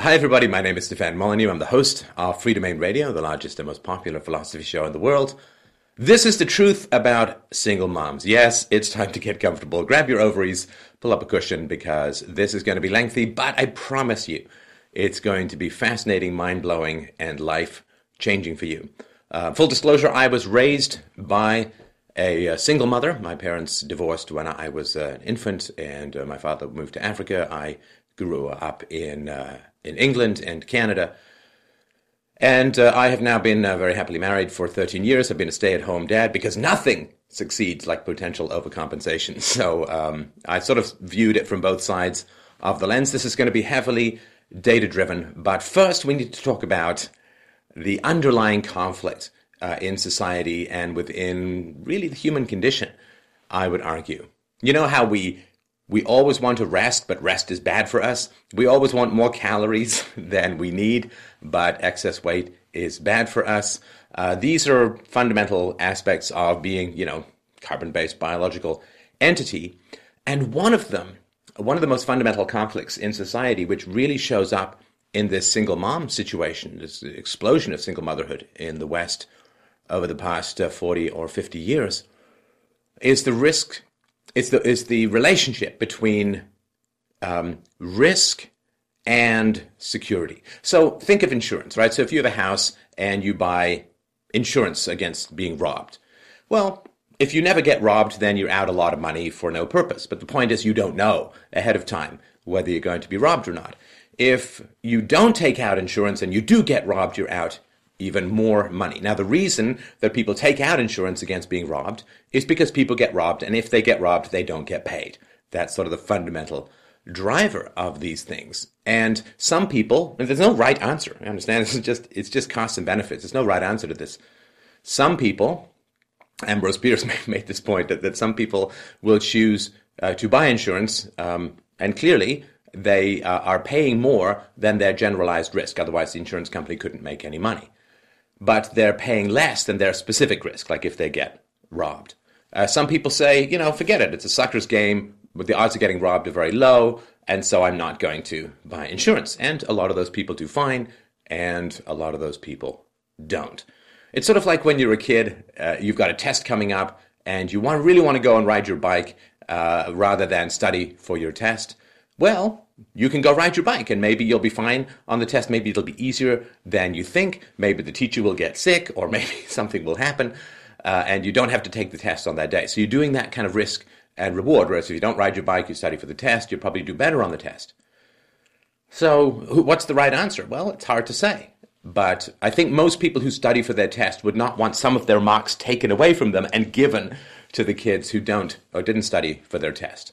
Hi, everybody. My name is Stefan Molyneux. I'm the host of Free Domain Radio, the largest and most popular philosophy show in the world. This is the truth about single moms. Yes, it's time to get comfortable. Grab your ovaries, pull up a cushion, because this is going to be lengthy, but I promise you, it's going to be fascinating, mind blowing, and life changing for you. Uh, full disclosure I was raised by a, a, single mother. My parents divorced when I was uh, an infant, and uh, my father moved to Africa. I grew up in uh, in England and Canada. And uh, I have now been uh, very happily married for 13 years. I've been a stay at home dad because nothing succeeds like potential overcompensation. So um, I sort of viewed it from both sides of the lens. This is going to be heavily data driven. But first, we need to talk about the underlying conflict uh, in society and within really the human condition, I would argue. You know how we we always want to rest, but rest is bad for us. We always want more calories than we need, but excess weight is bad for us. Uh, these are fundamental aspects of being, you know, carbon-based biological entity. And one of them, one of the most fundamental conflicts in society, which really shows up in this single mom situation, this explosion of single motherhood in the West over the past uh, 40 or 50 years, is the risk it's the it's the relationship between um, risk and security. So think of insurance, right? So if you have a house and you buy insurance against being robbed, well, if you never get robbed, then you're out a lot of money for no purpose. But the point is, you don't know ahead of time whether you're going to be robbed or not. If you don't take out insurance and you do get robbed, you're out even more money. Now, the reason that people take out insurance against being robbed is because people get robbed, and if they get robbed, they don't get paid. That's sort of the fundamental driver of these things. And some people, and there's no right answer. I understand this is just it's just costs and benefits. There's no right answer to this. Some people, Ambrose Bierce made this point that, that some people will choose uh, to buy insurance, um, and clearly they uh, are paying more than their generalized risk. Otherwise, the insurance company couldn't make any money but they're paying less than their specific risk, like if they get robbed. Uh, some people say, you know, forget it, it's a sucker's game, but the odds of getting robbed are very low, and so I'm not going to buy insurance. And a lot of those people do fine, and a lot of those people don't. It's sort of like when you're a kid, uh, you've got a test coming up, and you want really want to go and ride your bike uh, rather than study for your test. Well, you can go ride your bike and maybe you'll be fine on the test. Maybe it'll be easier than you think. Maybe the teacher will get sick or maybe something will happen uh, and you don't have to take the test on that day. So you're doing that kind of risk and reward. Whereas if you don't ride your bike, you study for the test, you'll probably do better on the test. So what's the right answer? Well, it's hard to say. But I think most people who study for their test would not want some of their marks taken away from them and given to the kids who don't or didn't study for their test.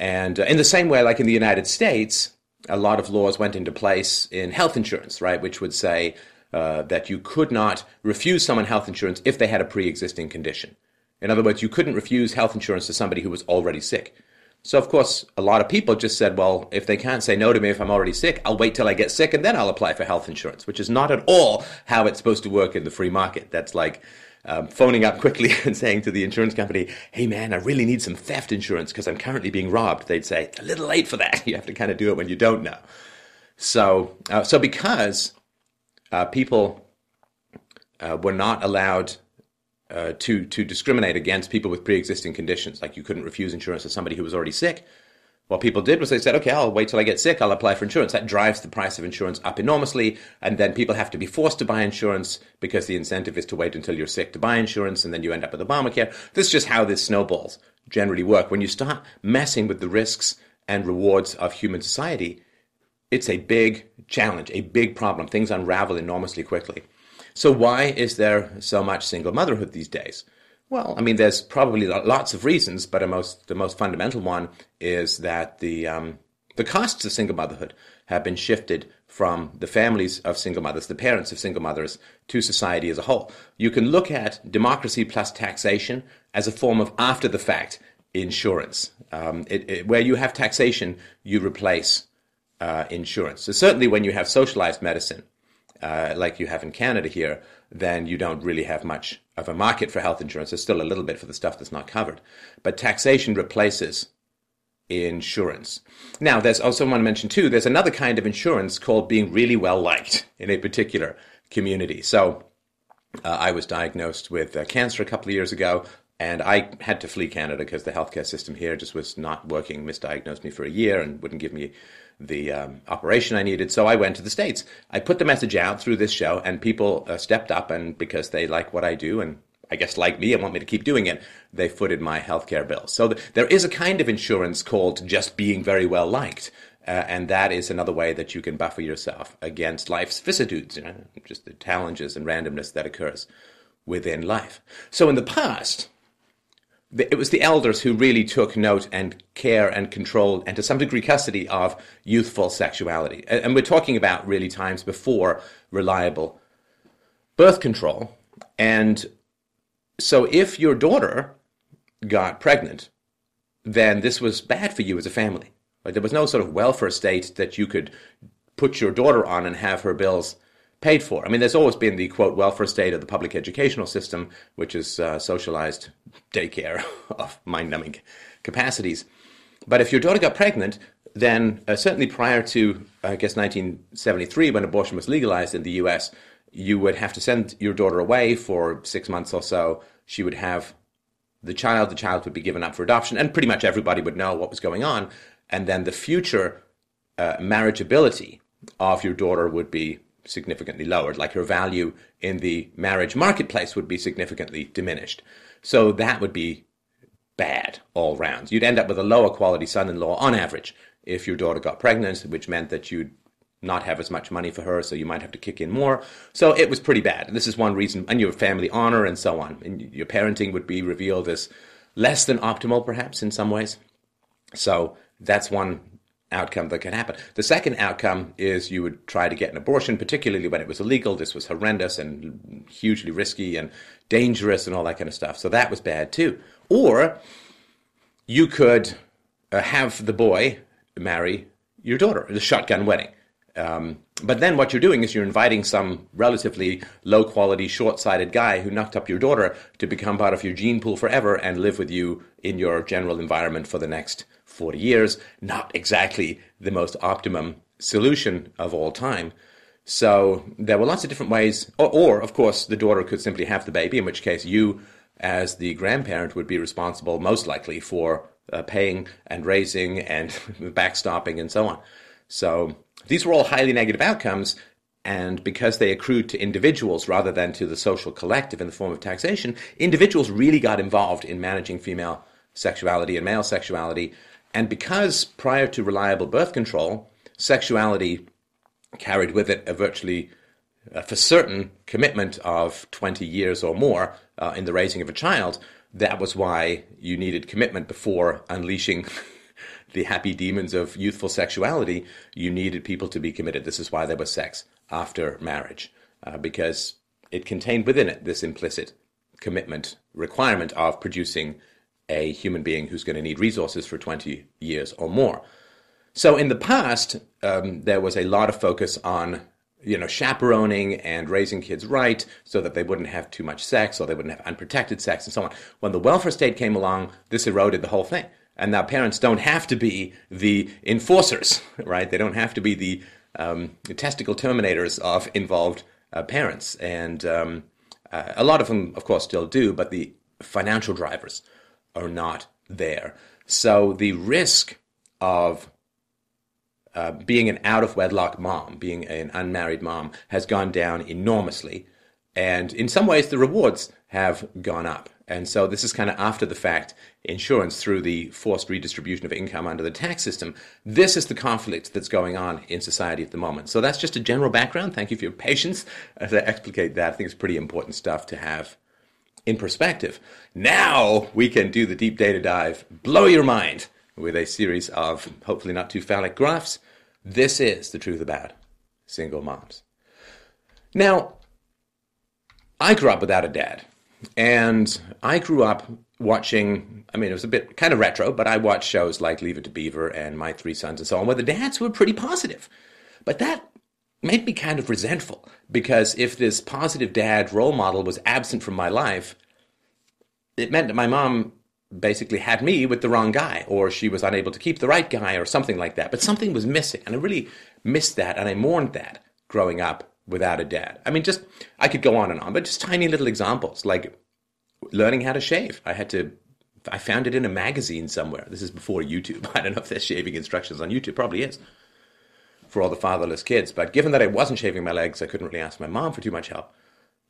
And uh, in the same way, like in the United States, a lot of laws went into place in health insurance, right, which would say uh, that you could not refuse someone health insurance if they had a pre existing condition. In other words, you couldn't refuse health insurance to somebody who was already sick. So, of course, a lot of people just said, well, if they can't say no to me if I'm already sick, I'll wait till I get sick and then I'll apply for health insurance, which is not at all how it's supposed to work in the free market. That's like um, phoning up quickly and saying to the insurance company, hey man, I really need some theft insurance because I'm currently being robbed, they'd say, a little late for that. You have to kind of do it when you don't know. So, uh, so because uh, people uh, were not allowed uh, to to discriminate against people with pre-existing conditions, like you couldn't refuse insurance to somebody who was already sick, what people did was they said, okay, I'll wait till I get sick, I'll apply for insurance. That drives the price of insurance up enormously, and then people have to be forced to buy insurance because the incentive is to wait until you're sick to buy insurance, and then you end up with Obamacare. This is just how this snowballs generally work. When you start messing with the risks and rewards of human society, it's a big challenge, a big problem. Things unravel enormously quickly. So why is there so much single motherhood these days? Well, I mean, there's probably lots of reasons, but most, the most fundamental one is that the um, the costs of single motherhood have been shifted from the families of single mothers, the parents of single mothers, to society as a whole. You can look at democracy plus taxation as a form of after the fact insurance. Um, it, it, where you have taxation, you replace uh, insurance. So certainly when you have socialized medicine, uh, like you have in Canada here, then you don't really have much of a market for health insurance. There's still a little bit for the stuff that's not covered. But taxation replaces insurance. Now, there's also to mention too. There's another kind of insurance called being really well liked in a particular community. So, uh, I was diagnosed with uh, cancer a couple of years ago, and I had to flee Canada because the healthcare system here just was not working. Misdiagnosed me for a year and wouldn't give me the um, operation I needed. So I went to the States. I put the message out through this show, and people uh, stepped up, and because they like what I do and I guess like me and want me to keep doing it, they footed my healthcare bill. So th- there is a kind of insurance called just being very well liked. Uh, and that is another way that you can buffer yourself against life's vicissitudes, you know, just the challenges and randomness that occurs within life. So in the past, it was the elders who really took note and care and control and to some degree custody of youthful sexuality. And we're talking about really times before reliable birth control. And so if your daughter got pregnant, then this was bad for you as a family. Like there was no sort of welfare state that you could put your daughter on and have her bills paid for. I mean, there's always been the quote welfare state of the public educational system, which is uh, socialized daycare of mind-numbing capacities. But if your daughter got pregnant, then uh, certainly prior to I guess 1973, when abortion was legalized in the U.S., you would have to send your daughter away for six months or so. She would have the child. The child would be given up for adoption, and pretty much everybody would know what was going on. And then the future uh, marriageability of your daughter would be significantly lowered, like her value in the marriage marketplace would be significantly diminished. So that would be bad all round. You'd end up with a lower quality son in law on average if your daughter got pregnant, which meant that you'd not have as much money for her, so you might have to kick in more. So it was pretty bad. And this is one reason, and your family honor and so on. And your parenting would be revealed as less than optimal, perhaps, in some ways. So that's one outcome that can happen. The second outcome is you would try to get an abortion, particularly when it was illegal. This was horrendous and hugely risky and dangerous and all that kind of stuff. So that was bad too. Or you could uh, have the boy marry your daughter, the shotgun wedding. Um, but then what you're doing is you're inviting some relatively low quality, short sighted guy who knocked up your daughter to become part of your gene pool forever and live with you in your general environment for the next 40 years, not exactly the most optimum solution of all time. So there were lots of different ways, or, or, of course, the daughter could simply have the baby, in which case you, as the grandparent, would be responsible most likely for uh, paying and raising and backstopping and so on. So these were all highly negative outcomes, and because they accrued to individuals rather than to the social collective in the form of taxation, individuals really got involved in managing female sexuality and male sexuality and because prior to reliable birth control, sexuality carried with it a virtually, uh, for certain, commitment of 20 years or more uh, in the raising of a child, that was why you needed commitment before unleashing the happy demons of youthful sexuality. You needed people to be committed. This is why there was sex after marriage, uh, because it contained within it this implicit commitment requirement of producing a human being who's going to need resources for 20 years or more. So in the past, um, there was a lot of focus on you know chaperoning and raising kids right so that they wouldn't have too much sex or they wouldn't have unprotected sex and so on. When the welfare state came along, this eroded the whole thing. And now parents don't have to be the enforcers, right? They don't have to be the, um, the testicle terminators of involved uh, parents. And um, uh, a lot of them, of course, still do, but the financial drivers are not there. So the risk of uh, being an out of wedlock mom, being an unmarried mom, has gone down enormously. And in some ways, the rewards have gone up. And so this is kind of after the fact insurance through the forced redistribution of income under the tax system. This is the conflict that's going on in society at the moment. So that's just a general background. Thank you for your patience as I explicate that. I think it's pretty important stuff to have in perspective. Now we can do the deep data dive, blow your mind with a series of hopefully not too phallic graphs. This is the truth about single moms. Now, I grew up without a dad, and I grew up watching. I mean, it was a bit kind of retro, but I watched shows like Leave It to Beaver and My Three Sons and so on, where the dads were pretty positive. But that made me kind of resentful because if this positive dad role model was absent from my life, it meant that my mom basically had me with the wrong guy, or she was unable to keep the right guy, or something like that. But something was missing, and I really missed that, and I mourned that growing up without a dad. I mean, just I could go on and on, but just tiny little examples like learning how to shave. I had to. I found it in a magazine somewhere. This is before YouTube. I don't know if there's shaving instructions on YouTube. Probably is for all the fatherless kids. But given that I wasn't shaving my legs, I couldn't really ask my mom for too much help.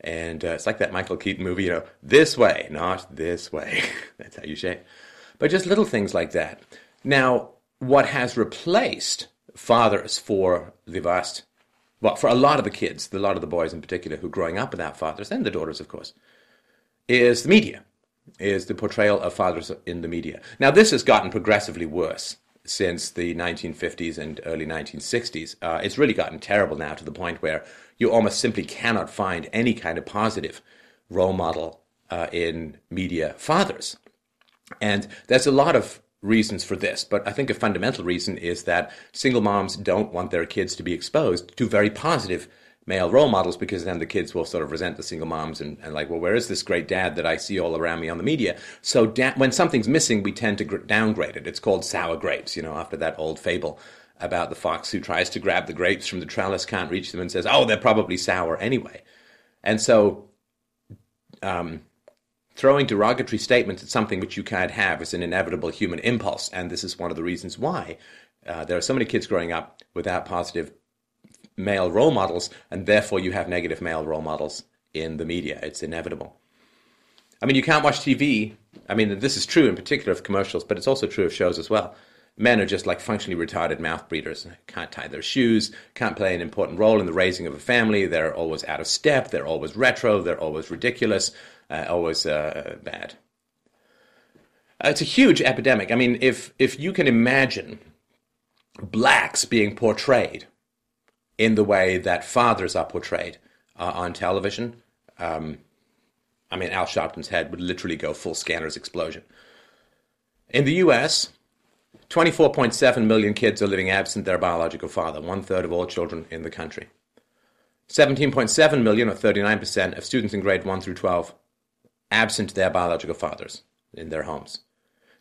And uh, it's like that Michael Keaton movie, you know, this way, not this way. That's how you shave. But just little things like that. Now, what has replaced fathers for the vast, well, for a lot of the kids, a lot of the boys in particular who are growing up without fathers, and the daughters, of course, is the media, is the portrayal of fathers in the media. Now, this has gotten progressively worse since the 1950s and early 1960s. Uh, it's really gotten terrible now to the point where you almost simply cannot find any kind of positive role model uh, in media fathers. And there's a lot of reasons for this, but I think a fundamental reason is that single moms don't want their kids to be exposed to very positive male role models because then the kids will sort of resent the single moms and, and like, well, where is this great dad that I see all around me on the media? So da- when something's missing, we tend to gr- downgrade it. It's called sour grapes, you know, after that old fable about the fox who tries to grab the grapes from the trellis, can't reach them, and says, oh, they're probably sour anyway. And so um, throwing derogatory statements at something which you can't have is an inevitable human impulse. And this is one of the reasons why uh, there are so many kids growing up without positive male role models, and therefore you have negative male role models in the media. It's inevitable. I mean, you can't watch TV. I mean, this is true in particular of commercials, but it's also true of shows as well. Men are just like functionally retarded mouth breathers. Can't tie their shoes, can't play an important role in the raising of a family. They're always out of step. They're always retro. They're always ridiculous. Uh, always uh, bad. Uh, it's a huge epidemic. I mean, if if you can imagine blacks being portrayed in the way that fathers are portrayed uh, on television, um, I mean, Al Sharpton's head would literally go full Scanners explosion. In the U.S., 24.7 million kids are living absent their biological father, one third of all children in the country. 17.7 million, or 39%, of students in grade 1 through 12 absent their biological fathers in their homes.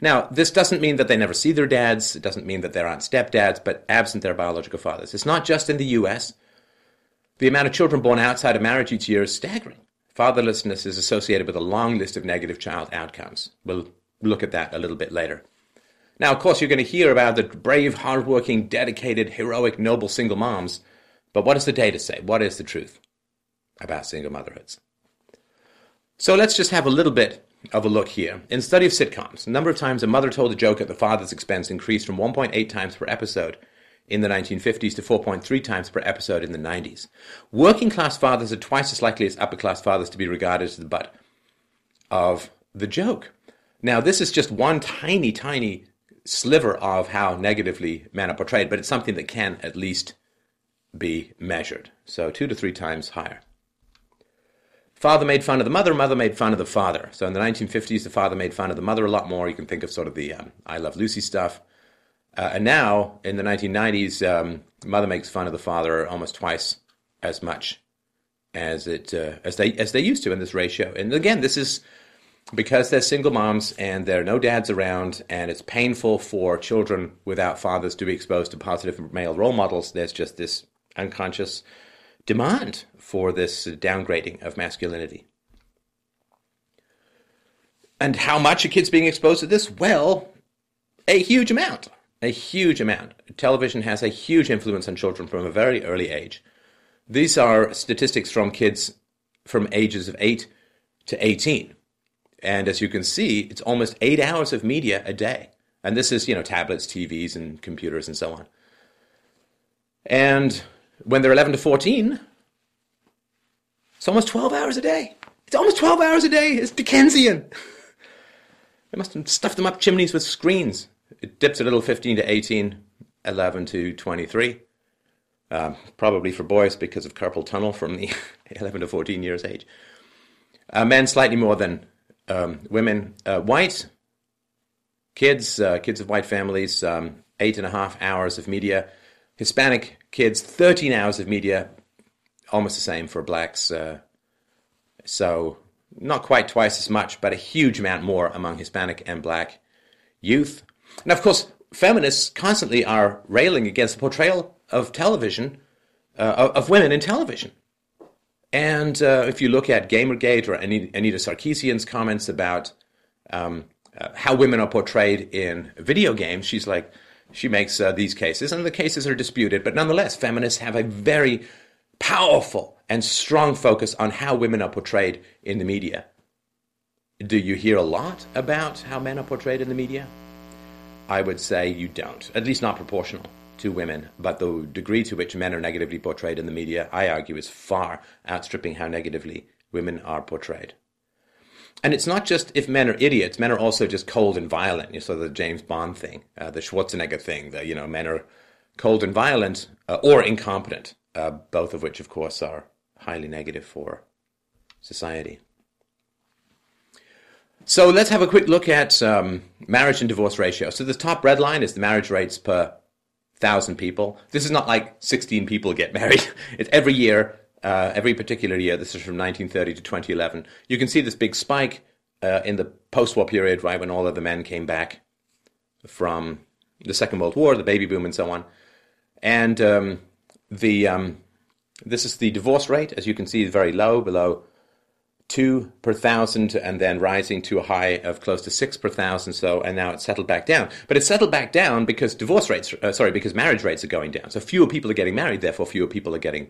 Now, this doesn't mean that they never see their dads, it doesn't mean that there aren't stepdads, but absent their biological fathers. It's not just in the US. The amount of children born outside of marriage each year is staggering. Fatherlessness is associated with a long list of negative child outcomes. We'll look at that a little bit later. Now, of course, you're going to hear about the brave, hardworking, dedicated, heroic, noble single moms, but what does the data say? What is the truth about single motherhoods? So let's just have a little bit of a look here. In study of sitcoms, the number of times a mother told a joke at the father's expense increased from 1.8 times per episode in the 1950s to 4.3 times per episode in the 90s. Working class fathers are twice as likely as upper class fathers to be regarded as the butt of the joke. Now, this is just one tiny, tiny sliver of how negatively men are portrayed, but it's something that can at least be measured. So, two to three times higher. Father made fun of the mother, mother made fun of the father. So in the 1950s, the father made fun of the mother a lot more. You can think of sort of the um, I Love Lucy stuff. Uh, and now, in the 1990s, um, mother makes fun of the father almost twice as much as it uh, as they as they used to in this ratio. And again, this is because they're single moms and there are no dads around, and it's painful for children without fathers to be exposed to positive male role models. There's just this unconscious demand for this downgrading of masculinity. And how much are kids being exposed to this? Well, a huge amount. A huge amount. Television has a huge influence on children from a very early age. These are statistics from kids from ages of 8 to 18. And as you can see, it's almost eight hours of media a day. And this is, you know, tablets, TVs, and computers, and so on. And when they're 11 to 14, it's almost 12 hours a day. It's almost 12 hours a day. It's Dickensian. they must have stuffed them up chimneys with screens. It dips a little 15 to 18, 11 to 23. Um, probably for boys because of carpal tunnel from the 11 to 14 years age. Uh, men slightly more than um, women. Uh, white kids, uh, kids of white families, um, eight and a half hours of media. Hispanic kids, 13 hours of media, almost the same for blacks. Uh, so not quite twice as much, but a huge amount more among Hispanic and black youth. And of course, feminists constantly are railing against the portrayal of television, uh, of women in television. And uh, if you look at Gamergate or Anita Sarkeesian's comments about um, uh, how women are portrayed in video games, she's like, she makes uh, these cases, and the cases are disputed, but nonetheless, feminists have a very powerful and strong focus on how women are portrayed in the media. Do you hear a lot about how men are portrayed in the media? I would say you don't, at least not proportional to women. But the degree to which men are negatively portrayed in the media, I argue, is far outstripping how negatively women are portrayed. And it's not just if men are idiots, men are also just cold and violent. You saw the James Bond thing, uh, the Schwarzenegger thing, that, you know, men are cold and violent uh, or incompetent, uh, both of which, of course, are highly negative for society. So let's have a quick look at um, marriage and divorce ratio. So the top red line is the marriage rates per thousand people. This is not like 16 people get married. It's every year, uh, every particular year. This is from 1930 to 2011. You can see this big spike uh, in the post-war period, right when all of the men came back from the Second World War, the baby boom, and so on. And um, the um, this is the divorce rate, as you can see, very low, below two per thousand, and then rising to a high of close to six per thousand. So, and now it's settled back down. But it's settled back down because divorce rates, uh, sorry, because marriage rates are going down. So fewer people are getting married, therefore fewer people are getting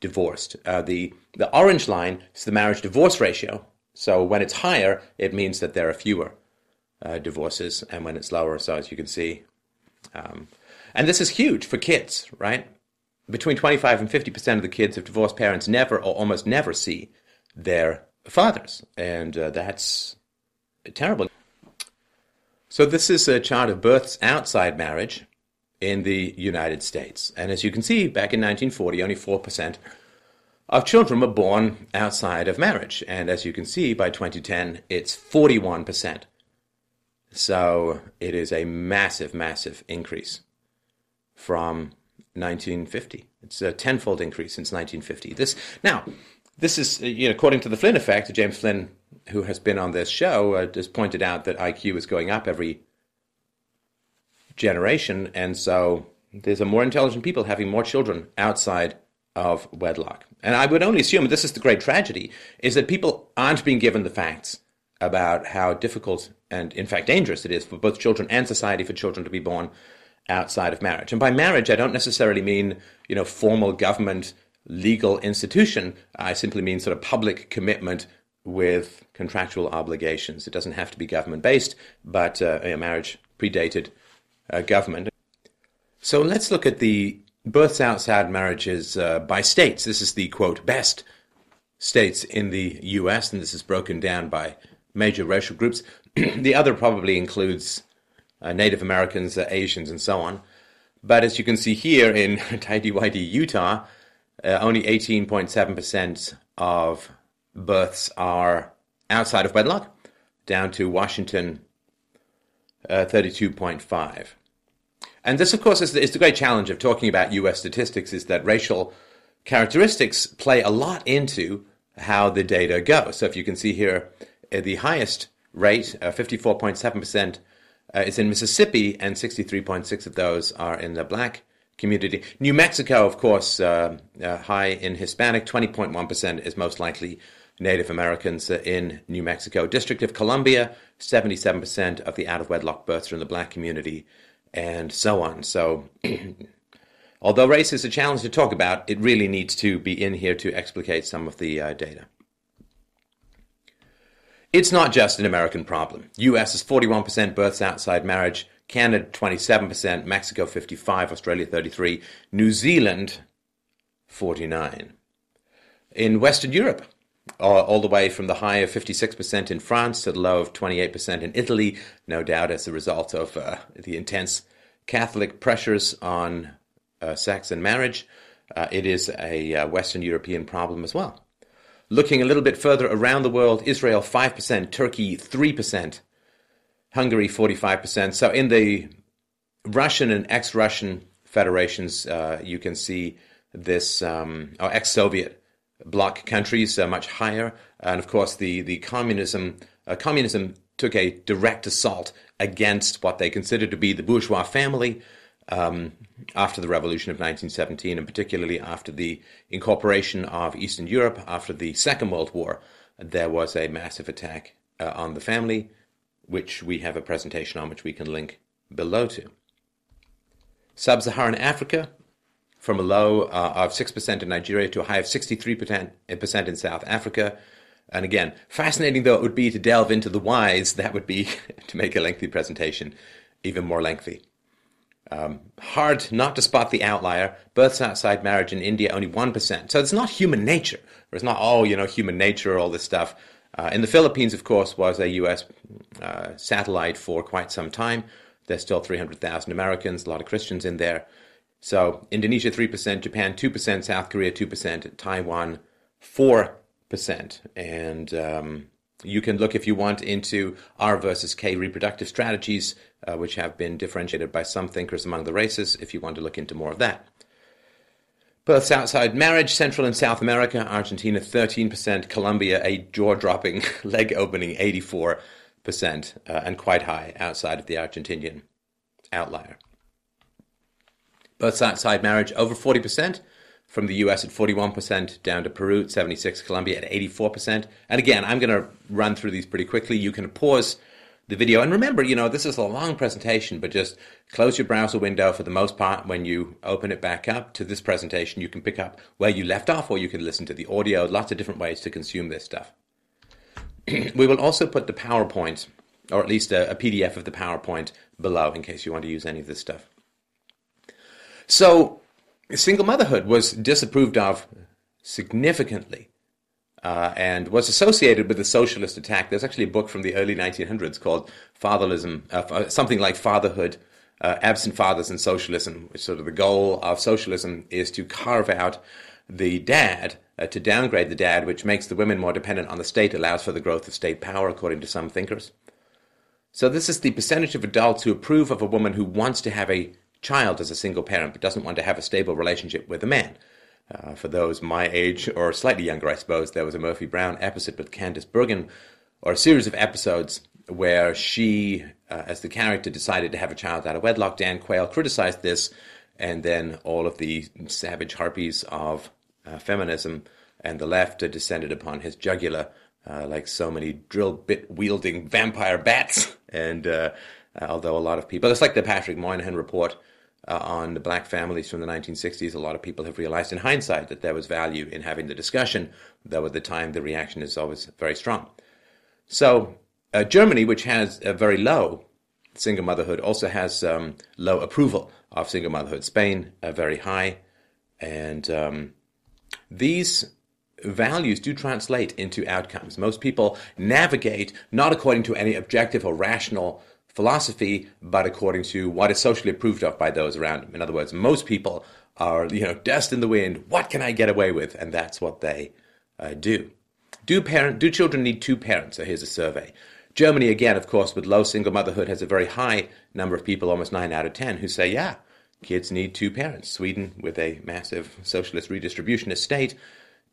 divorced. Uh, the the orange line is the marriage divorce ratio. So when it's higher, it means that there are fewer uh, divorces, and when it's lower, so as you can see, um, and this is huge for kids, right? Between 25 and 50 percent of the kids of divorced parents never or almost never see their fathers, and uh, that's terrible. So this is a chart of births outside marriage in the United States, and as you can see, back in 1940, only four percent of children were born outside of marriage, and as you can see, by 2010, it's 41 percent. So it is a massive, massive increase from 1950. It's a tenfold increase since 1950. This now this is, uh, you know, according to the Flynn effect, James Flynn, who has been on this show, uh, has pointed out that IQ is going up every generation, and so there's a more intelligent people having more children outside of wedlock. And I would only assume this is the great tragedy is that people aren't being given the facts about how difficult and in fact dangerous it is for both children and society for children to be born outside of marriage. And by marriage I don't necessarily mean, you know, formal government legal institution. I simply mean sort of public commitment with contractual obligations. It doesn't have to be government based, but uh, a marriage predated uh, government. So let's look at the births outside marriages uh, by states. This is the quote best states in the U.S., and this is broken down by major racial groups. the other probably includes uh, Native Americans, uh, Asians, and so on. But as you can see here in tidy Utah, uh, only 18.7% of births are outside of wedlock, down to Washington, uh, 32.5. And this, of course, is the, is the great challenge of talking about US statistics is that racial characteristics play a lot into how the data go. So if you can see here, uh, the highest rate, uh, 54.7%, uh, is in Mississippi, and 63.6 of those are in the black community. New Mexico, of course, uh, uh, high in Hispanic, 20.1% is most likely Native Americans in New Mexico. District of Columbia, 77% of the out of wedlock births are in the black community, and so on. So, although race is a challenge to talk about, it really needs to be in here to explicate some of the uh, data. It's not just an American problem. US is 41% births outside marriage, Canada 27%, Mexico 55, Australia 33, New Zealand 49. In Western Europe, all the way from the high of 56% in France to the low of 28% in Italy, no doubt as a result of uh, the intense Catholic pressures on uh, sex and marriage. Uh, it is a uh, Western European problem as well. Looking a little bit further around the world, Israel 5%, Turkey 3%, Hungary 45%. So in the Russian and ex-Russian federations, uh, you can see this, um, or ex-Soviet bloc countries uh, much higher. And of course, the, the communism, uh, communism took a direct assault against what they considered to be the bourgeois family um, after the revolution of 1917, and particularly after the incorporation of Eastern Europe after the Second World War. There was a massive attack uh, on the family, which we have a presentation on, which we can link below to. Sub Saharan Africa, from a low uh, of 6% in Nigeria to a high of 63% in South Africa. And again, fascinating though it would be to delve into the whys, that would be, to make a lengthy presentation, even more lengthy. Um, hard not to spot the outlier. Births outside marriage in India, only 1%. So it's not human nature. It's not, oh, you know, human nature, all this stuff. Uh, in the Philippines, of course, was a U.S. Uh, satellite for quite some time. There's still 300,000 Americans, a lot of Christians in there. So Indonesia 3%, Japan 2%, South Korea 2%, Taiwan 4%. And um, you can look, if you want, into R versus K reproductive strategies, uh, which have been differentiated by some thinkers among the races, if you want to look into more of that. Births outside marriage, Central and South America, Argentina 13%, Colombia a jaw dropping, leg opening 84%, uh, and quite high outside of the Argentinian outlier. Births outside marriage over 40%, from the US at 41%, down to Peru at 76, Colombia at 84%. And again, I'm going to run through these pretty quickly. You can pause the video. And remember, you know, this is a long presentation, but just close your browser window for the most part. When you open it back up to this presentation, you can pick up where you left off or you can listen to the audio. Lots of different ways to consume this stuff. we will also put the PowerPoint, or at least a, a PDF of the PowerPoint below in case you want to use any of this stuff. So, single motherhood was disapproved of significantly uh, and was associated with the socialist attack. There's actually a book from the early 1900s called Fatherlism, uh, something like Fatherhood, uh, Absent Fathers and Socialism, which sort of the goal of socialism is to carve out the dad, uh, to downgrade the dad, which makes the women more dependent on the state, allows for the growth of state power, according to some thinkers. So this is the percentage of adults who approve of a woman who wants to have a child as a single parent but doesn't want to have a stable relationship with a man. Uh, for those my age or slightly younger, I suppose, there was a Murphy Brown episode with Candice Bergen, or a series of episodes where she, uh, as the character, decided to have a child out of wedlock. Dan Quayle criticized this, and then all of the savage harpies of uh, feminism and the left descended upon his jugular uh, like so many drill bit wielding vampire bats. And uh, although a lot of people, it's like the Patrick Moynihan report uh, on the black families from the 1960s, a lot of people have realized in hindsight that there was value in having the discussion, though at the time the reaction is always very strong. So, uh, Germany, which has a very low single motherhood, also has um, low approval of single motherhood. Spain, uh, very high. And um, these values do translate into outcomes. Most people navigate not according to any objective or rational philosophy, but according to what is socially approved of by those around them. In other words, most people are, you know, dust in the wind. What can I get away with? And that's what they uh, do. Do parent, do children need two parents? So here's a survey. Germany, again, of course, with low single motherhood, has a very high number of people, almost nine out of ten, who say, yeah, kids need two parents. Sweden, with a massive socialist redistributionist state,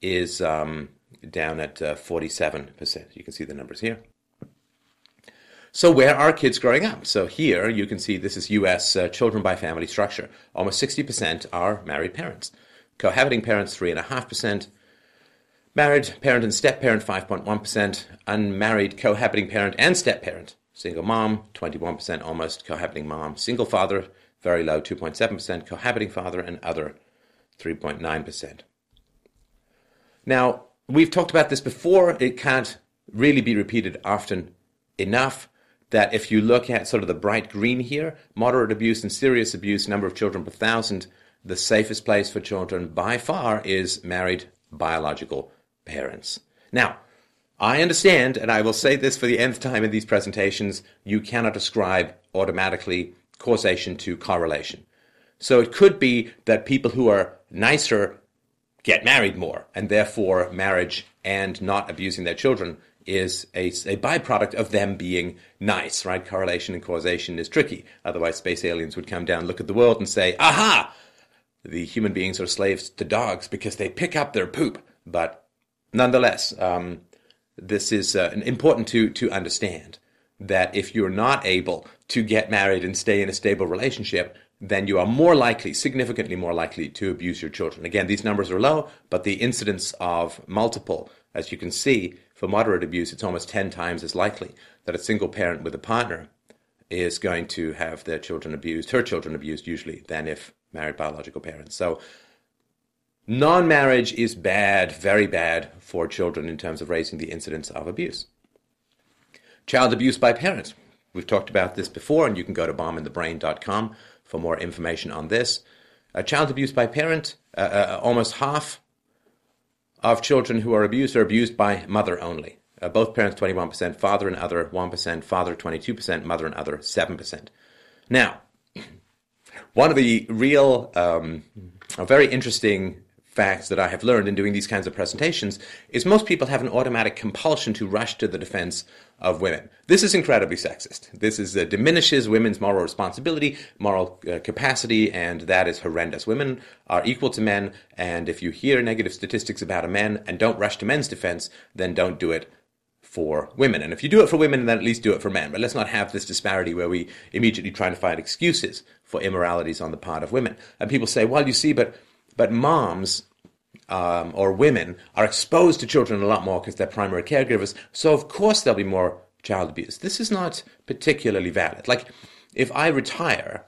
is um, down at uh, 47%. You can see the numbers here. So where are kids growing up? So here you can see this is U.S. Uh, children by family structure. Almost 60% are married parents. Cohabiting parents, 3.5%. Married parent and step parent, 5.1%. Unmarried cohabiting parent and step parent. Single mom, 21% almost. Cohabiting mom. Single father, very low, 2.7%. Cohabiting father and other, 3.9%. Now, we've talked about this before. It can't really be repeated often enough that if you look at sort of the bright green here, moderate abuse and serious abuse, number of children per thousand, the safest place for children by far is married biological parents. Now, I understand, and I will say this for the nth time in these presentations, you cannot ascribe automatically causation to correlation. So it could be that people who are nicer get married more, and therefore marriage and not abusing their children is a, a byproduct of them being nice, right? Correlation and causation is tricky. Otherwise, space aliens would come down, look at the world, and say, aha! The human beings are slaves to dogs because they pick up their poop. But nonetheless, um, this is uh, important to, to understand that if you're not able to get married and stay in a stable relationship, then you are more likely, significantly more likely, to abuse your children. Again, these numbers are low, but the incidence of multiple, as you can see, for moderate abuse, it's almost 10 times as likely that a single parent with a partner is going to have their children abused, her children abused usually, than if married biological parents. So non marriage is bad, very bad for children in terms of raising the incidence of abuse. Child abuse by parents. We've talked about this before, and you can go to bombinthebrain.com for more information on this. Uh, child abuse by parent, uh, uh, almost half of children who are abused are abused by mother only. Uh, both parents 21%, father and other 1%, father 22%, mother and other 7%. Now, one of the real, um, very interesting facts that I have learned in doing these kinds of presentations is most people have an automatic compulsion to rush to the defense of women. This is incredibly sexist. This is uh, diminishes women's moral responsibility, moral uh, capacity, and that is horrendous. Women are equal to men, and if you hear negative statistics about a man and don't rush to men's defense, then don't do it for women. And if you do it for women, then at least do it for men. But let's not have this disparity where we immediately try to find excuses for immoralities on the part of women. And people say, well, you see, but but moms um, or women are exposed to children a lot more because they're primary caregivers. So of course there'll be more child abuse. This is not particularly valid. Like if I retire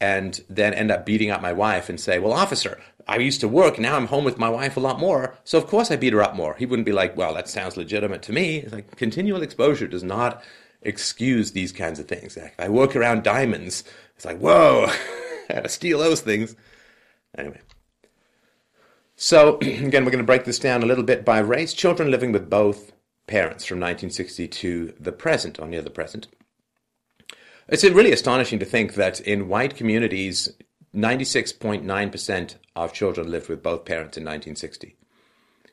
and then end up beating up my wife and say, well, officer, I used to work, now I'm home with my wife a lot more, so of course I beat her up more. He wouldn't be like, well, that sounds legitimate to me. It's like continual exposure does not excuse these kinds of things. Like, if I work around diamonds, it's like, whoa, I steal those things. Anyway. So, again, we're going to break this down a little bit by race. Children living with both parents from 1960 to the present, or near the present. It's uh, really astonishing to think that in white communities, 96.9% of children lived with both parents in 1960.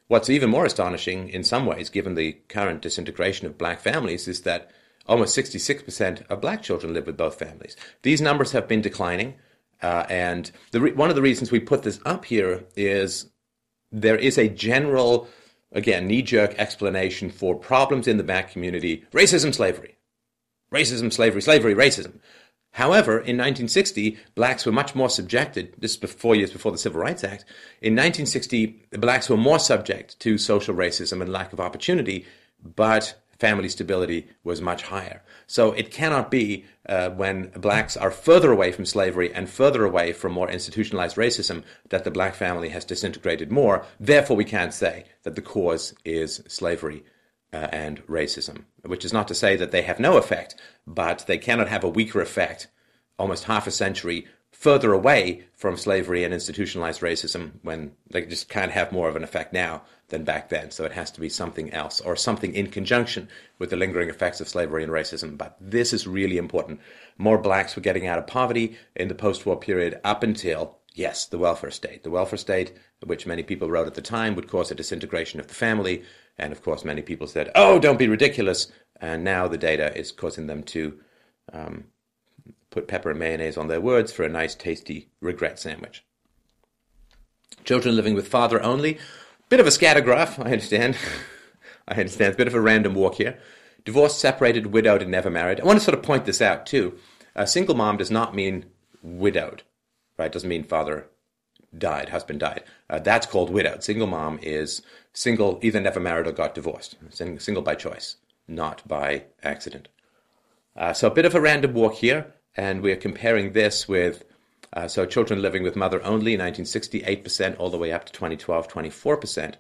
What's even more astonishing, in some ways, given the current disintegration of black families, is that almost 66% of black children live with both families. These numbers have been declining, uh, and re- one of the reasons we put this up here is there is a general, again, knee jerk explanation for problems in the black community racism, slavery. Racism, slavery, slavery, racism. However, in 1960, blacks were much more subjected, this is four years before the Civil Rights Act, in 1960, blacks were more subject to social racism and lack of opportunity, but family stability was much higher. So it cannot be uh, when blacks are further away from slavery and further away from more institutionalized racism that the black family has disintegrated more. Therefore, we can't say that the cause is slavery uh, and racism, which is not to say that they have no effect, but they cannot have a weaker effect almost half a century further away from slavery and institutionalized racism when they just can't have more of an effect now than back then. So it has to be something else or something in conjunction with the lingering effects of slavery and racism. But this is really important. More blacks were getting out of poverty in the post war period up until, yes, the welfare state. The welfare state, which many people wrote at the time, would cause a disintegration of the family. And of course, many people said, oh, don't be ridiculous. And now the data is causing them to um, put pepper and mayonnaise on their words for a nice, tasty regret sandwich. Children living with father only. Bit of a scattergraph, I understand. I understand. It's a bit of a random walk here. Divorced, separated, widowed, and never married. I want to sort of point this out too. A single mom does not mean widowed, right? It doesn't mean father died, husband died. Uh, that's called widowed. Single mom is single, either never married or got divorced. Single by choice, not by accident. Uh, so a bit of a random walk here and we're comparing this with uh, so children living with mother only, 1968% all the way up to 2012, 24%.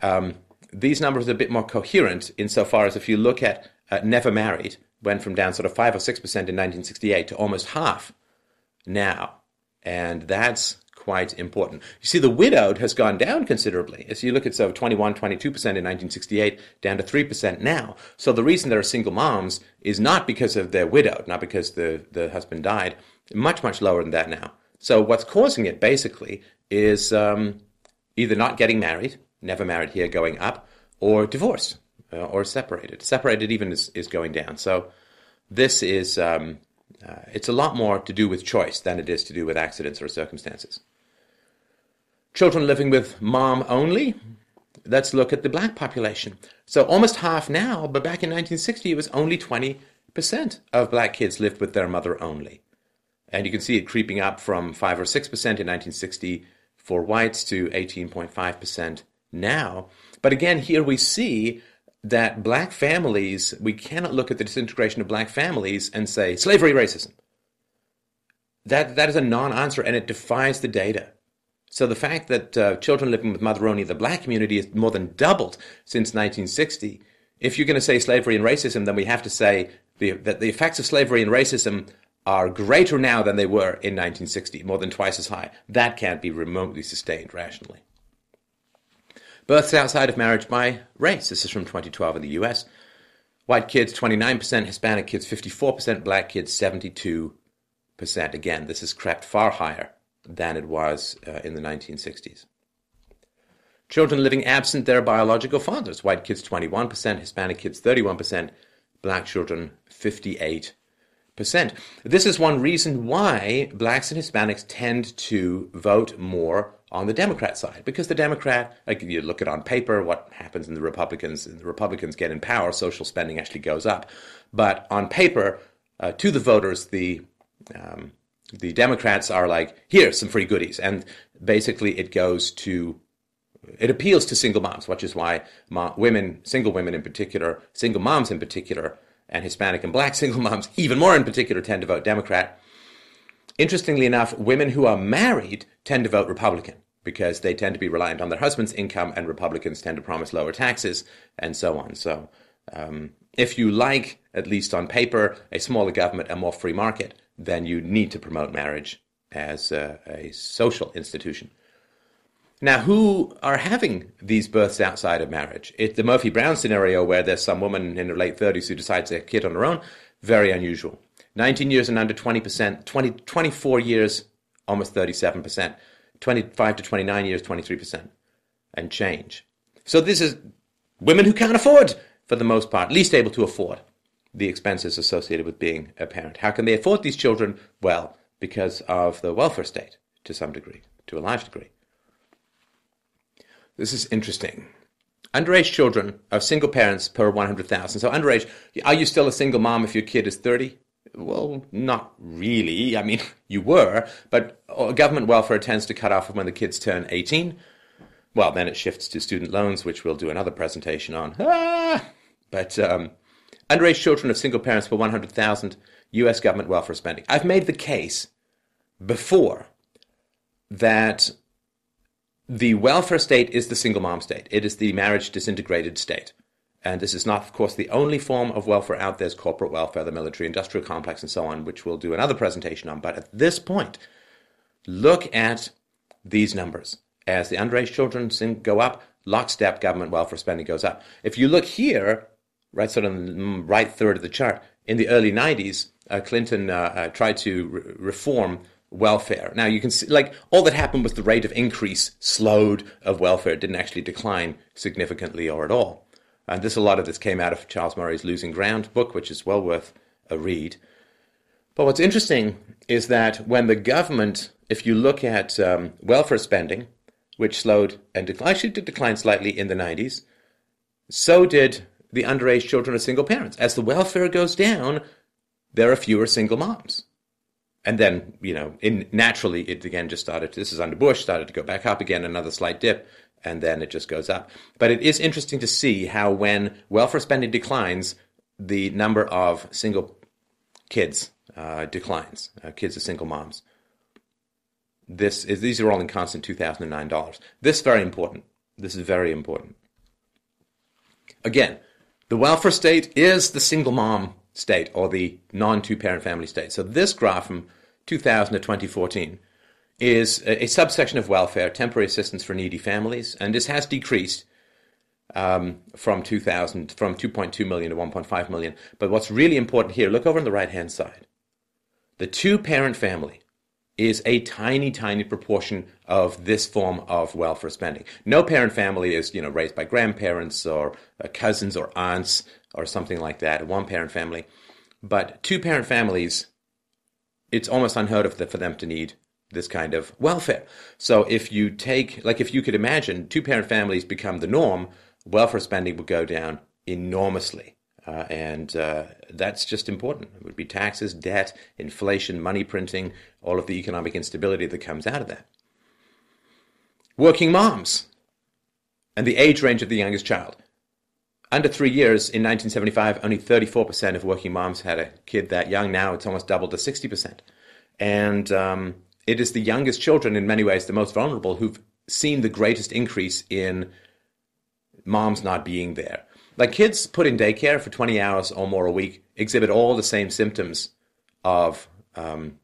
Um, these numbers are a bit more coherent insofar as if you look at uh, never married, went from down sort of 5 or 6% in 1968 to almost half now. And that's quite important. You see, the widowed has gone down considerably. As you look at so 21, 22% in 1968, down to 3% now. So the reason there are single moms is not because of they're widowed, not because the, the husband died. Much, much lower than that now. So what's causing it basically is um, either not getting married, never married here, going up, or divorce, uh, or separated. Separated even is, is going down. So this is, um, uh, it's a lot more to do with choice than it is to do with accidents or circumstances. Children living with mom only. Let's look at the black population. So almost half now, but back in 1960 it was only 20% of black kids lived with their mother only. And you can see it creeping up from 5 or 6% in 1960 for whites to 18.5% now. But again, here we see that black families, we cannot look at the disintegration of black families and say slavery racism. That, that is a non answer and it defies the data. So the fact that uh, children living with mother only in the black community has more than doubled since 1960. If you're going to say slavery and racism, then we have to say the, that the effects of slavery and racism are greater now than they were in 1960, more than twice as high. That can't be remotely sustained rationally. Births outside of marriage by race. This is from 2012 in the US. White kids 29%, Hispanic kids 54%, black kids 72%. Again, this has crept far higher than it was uh, in the 1960s. Children living absent their biological fathers. White kids 21%, Hispanic kids 31%, black children 58%. This is one reason why blacks and Hispanics tend to vote more on the Democrat side because the Democrat, like you look at on paper what happens in the Republicans, the Republicans get in power, social spending actually goes up, but on paper, uh, to the voters, the um, the Democrats are like, here's some free goodies, and basically it goes to it appeals to single moms, which is why women, single women in particular, single moms in particular, and Hispanic and black single moms even more in particular tend to vote Democrat Interestingly enough, women who are married tend to vote Republican because they tend to be reliant on their husband's income, and Republicans tend to promise lower taxes and so on. So, um, if you like, at least on paper, a smaller government, a more free market, then you need to promote marriage as a, a social institution. Now, who are having these births outside of marriage? It's the Murphy Brown scenario where there's some woman in her late 30s who decides to have a kid on her own. Very unusual. 19 years and under 20%, 20, 24 years, almost 37%, 25 to 29 years, 23%, and change. So this is women who can't afford, for the most part, least able to afford the expenses associated with being a parent. How can they afford these children? Well, because of the welfare state, to some degree, to a large degree. This is interesting. Underage children of single parents per 100,000. So underage, are you still a single mom if your kid is 30? Well, not really. I mean, you were, but uh, government welfare tends to cut off when the kids turn 18. Well, then it shifts to student loans, which we'll do another presentation on. Ah! But um, underage children of single parents per 100,000 US government welfare spending. I've made the case before that the welfare state is the single mom state. It is the marriage disintegrated state. And this is not, of course, the only form of welfare out there. there is corporate welfare, the military industrial complex, and so on, which we'll do another presentation on. But at this point, look at these numbers. As the underage children go up, lockstep government welfare spending goes up. If you look here, right sort of right third of the chart, in the early 90s, uh, Clinton uh, uh, tried to re- reform welfare. Now you can see, like, all that happened was the rate of increase slowed of welfare. It didn't actually decline significantly or at all. And this, a lot of this came out of Charles Murray's Losing Ground book, which is well worth a read. But what's interesting is that when the government, if you look at um, welfare spending, which slowed and declined, actually did decline slightly in the 90s, so did the underage children of single parents. As the welfare goes down, there are fewer single moms. And then, you know, in, naturally, it again just started, this is under Bush, started to go back up again, another slight dip and then it just goes up. But it is interesting to see how when welfare spending declines, the number of single kids uh, declines, uh, kids of single moms. This is these are all in constant 2009 dollars. This is very important. This is very important. Again, the welfare state is the single mom state or the non two parent family state. So this graph from 2000 to 2014 is a, a, subsection of welfare, temporary assistance for needy families, and this has decreased um, from 2000 from 2.2 million to 1.5 million. But what's really important here, look over on the right hand side. The two parent family is a tiny, tiny proportion of this form of welfare spending. No parent family is, you know, raised by grandparents or uh, cousins or aunts or something like that. One parent family, but two parent families, it's almost unheard of for them to need this kind of welfare. So if you take, like if you could imagine two parent families become the norm, welfare spending would go down enormously. Uh, and uh, that's just important. It would be taxes, debt, inflation, money printing, all of the economic instability that comes out of that. Working moms and the age range of the youngest child. Under three years in 1975, only 34% of working moms had a kid that young. Now it's almost doubled to 60%. And um, it is the youngest children, in many ways, the most vulnerable, who've seen the greatest increase in moms not being there. Like kids put in daycare for 20 hours or more a week exhibit all the same symptoms of um,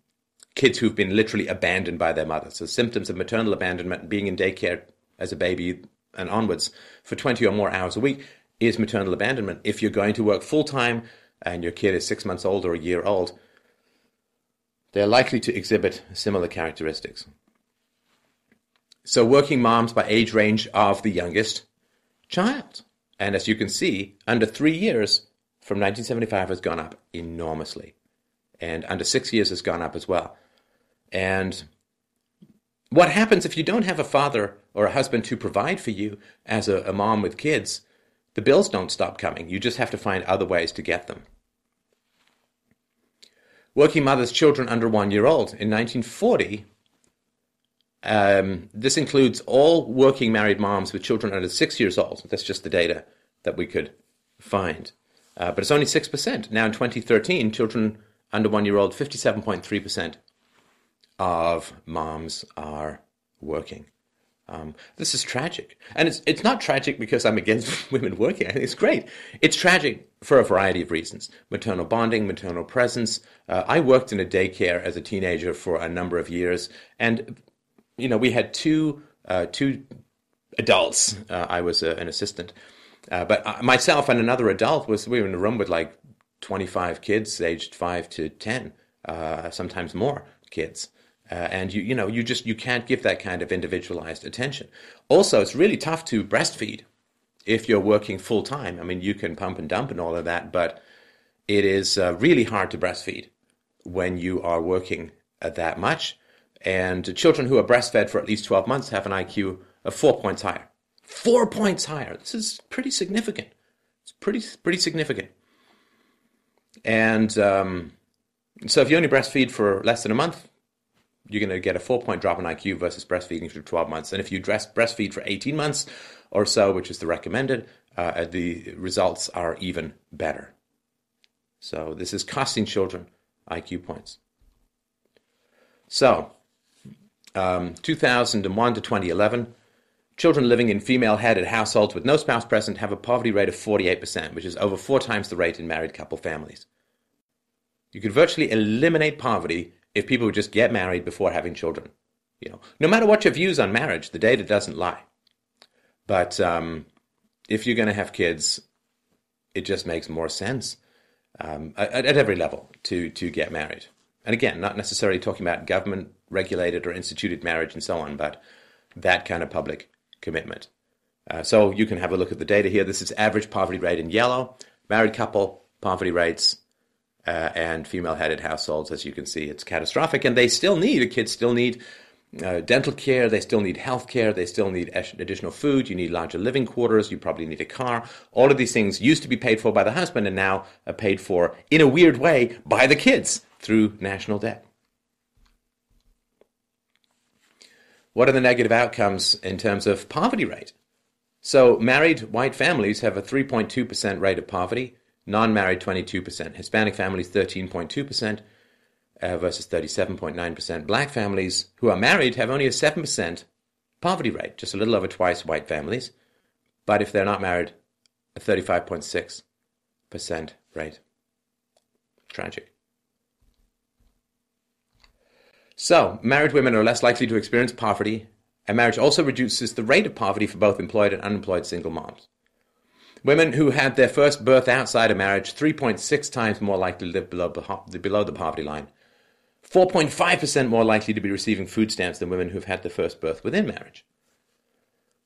kids who've been literally abandoned by their mother. So symptoms of maternal abandonment, being in daycare as a baby and onwards for 20 or more hours a week is maternal abandonment. If you're going to work full time and your kid is six months old or a year old, they're likely to exhibit similar characteristics. So, working moms by age range of the youngest child. And as you can see, under three years from 1975 has gone up enormously. And under six years has gone up as well. And what happens if you don't have a father or a husband to provide for you as a, a mom with kids? The bills don't stop coming. You just have to find other ways to get them. Working mothers' children under one year old. In 1940, um, this includes all working married moms with children under six years old. That's just the data that we could find. Uh, but it's only 6%. Now in 2013, children under one year old, 57.3% of moms are working. Um, this is tragic. And it's, it's not tragic because I'm against women working. I think it's great. It's tragic for a variety of reasons maternal bonding, maternal presence. Uh, I worked in a daycare as a teenager for a number of years. And, you know, we had two, uh, two adults. Uh, I was an assistant. Uh, but uh, myself and another adult was, we were in a room with like 25 kids aged 5 to 10, uh, sometimes more kids. Uh, and you you know you just you can't give that kind of individualized attention. Also, it's really tough to breastfeed if you're working full time. I mean, you can pump and dump and all of that, but it is uh, really hard to breastfeed when you are working that much. And children who are breastfed for at least 12 months have an IQ of four points higher. Four points higher. This is pretty significant. It's pretty pretty significant. And um, so, if you only breastfeed for less than a month, you're going to get a four point drop in IQ versus breastfeeding for 12 months. And if you dress, breastfeed for 18 months or so, which is the recommended, uh, the results are even better. So this is costing children IQ points. So, um, 2001 to 2011, children living in female headed households with no spouse present have a poverty rate of 48%, which is over four times the rate in married couple families. You could virtually eliminate poverty if people would just get married before having children. You know, no matter what your views on marriage, the data doesn't lie. But um, if you're going to have kids, it just makes more sense um, at, at every level to to get married. And again, not necessarily talking about government regulated or instituted marriage and so on, but that kind of public commitment. Uh, so you can have a look at the data here. This is average poverty rate in yellow, married couple poverty rates uh, and female-headed households, as you can see, it's catastrophic. And they still need, the kids still need uh, dental care, they still need health care, they still need additional food, you need larger living quarters, you probably need a car. All of these things used to be paid for by the husband and now are paid for in a weird way by the kids through national debt. What are the negative outcomes in terms of poverty rate? So, married white families have a 3.2% rate of poverty non-married 22%, Hispanic families 13.2% uh, versus 37.9%. Black families who are married have only a 7% poverty rate, just a little over twice white families, but if they're not married, a 35.6% rate. Tragic. So, married women are less likely to experience poverty, and marriage also reduces the rate of poverty for both employed and unemployed single moms. Women who had their first birth outside of marriage, 3.6 times more likely to live below, below the poverty line. 4.5% more likely to be receiving food stamps than women who've had their first birth within marriage.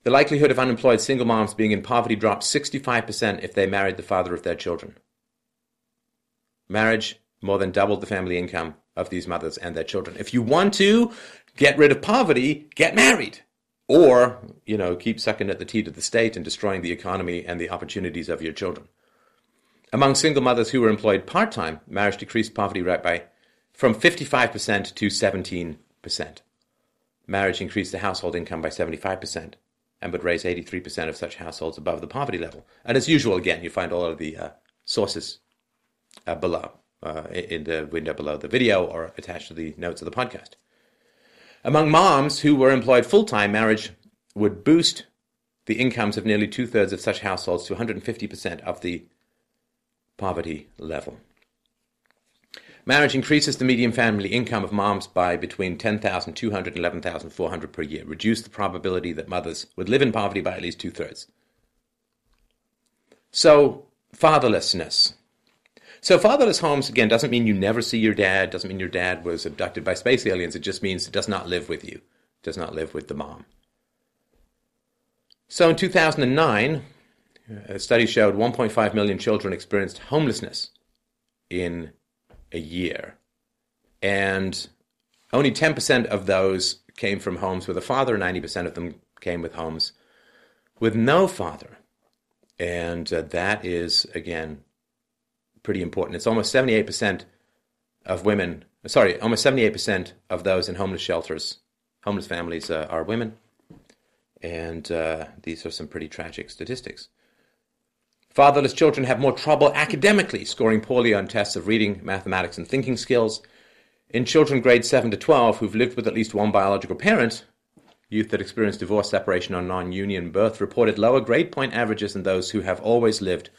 The likelihood of unemployed single moms being in poverty dropped 65% if they married the father of their children. Marriage more than doubled the family income of these mothers and their children. If you want to get rid of poverty, get married. Or, you know, keep sucking at the teat of the state and destroying the economy and the opportunities of your children. Among single mothers who were employed part time, marriage decreased poverty rate by from 55% to 17%. Marriage increased the household income by 75% and would raise 83% of such households above the poverty level. And as usual, again, you find all of the uh, sources uh, below, uh, in the window below the video or attached to the notes of the podcast. Among moms who were employed full time, marriage would boost the incomes of nearly two thirds of such households to 150% of the poverty level. Marriage increases the median family income of moms by between 10,200 and 11,400 per year, reduce the probability that mothers would live in poverty by at least two thirds. So, fatherlessness. So, fatherless homes, again, doesn't mean you never see your dad, doesn't mean your dad was abducted by space aliens. It just means it does not live with you, does not live with the mom. So, in 2009, a study showed 1.5 million children experienced homelessness in a year. And only 10% of those came from homes with a father, 90% of them came with homes with no father. And uh, that is, again, pretty important. It's almost 78% of women, sorry, almost 78% of those in homeless shelters, homeless families, uh, are women. And uh, these are some pretty tragic statistics. Fatherless children have more trouble academically, scoring poorly on tests of reading, mathematics, and thinking skills. In children grades 7 to 12 who've lived with at least one biological parent, youth that experience divorce, separation, or non union birth reported lower grade point averages than those who have always lived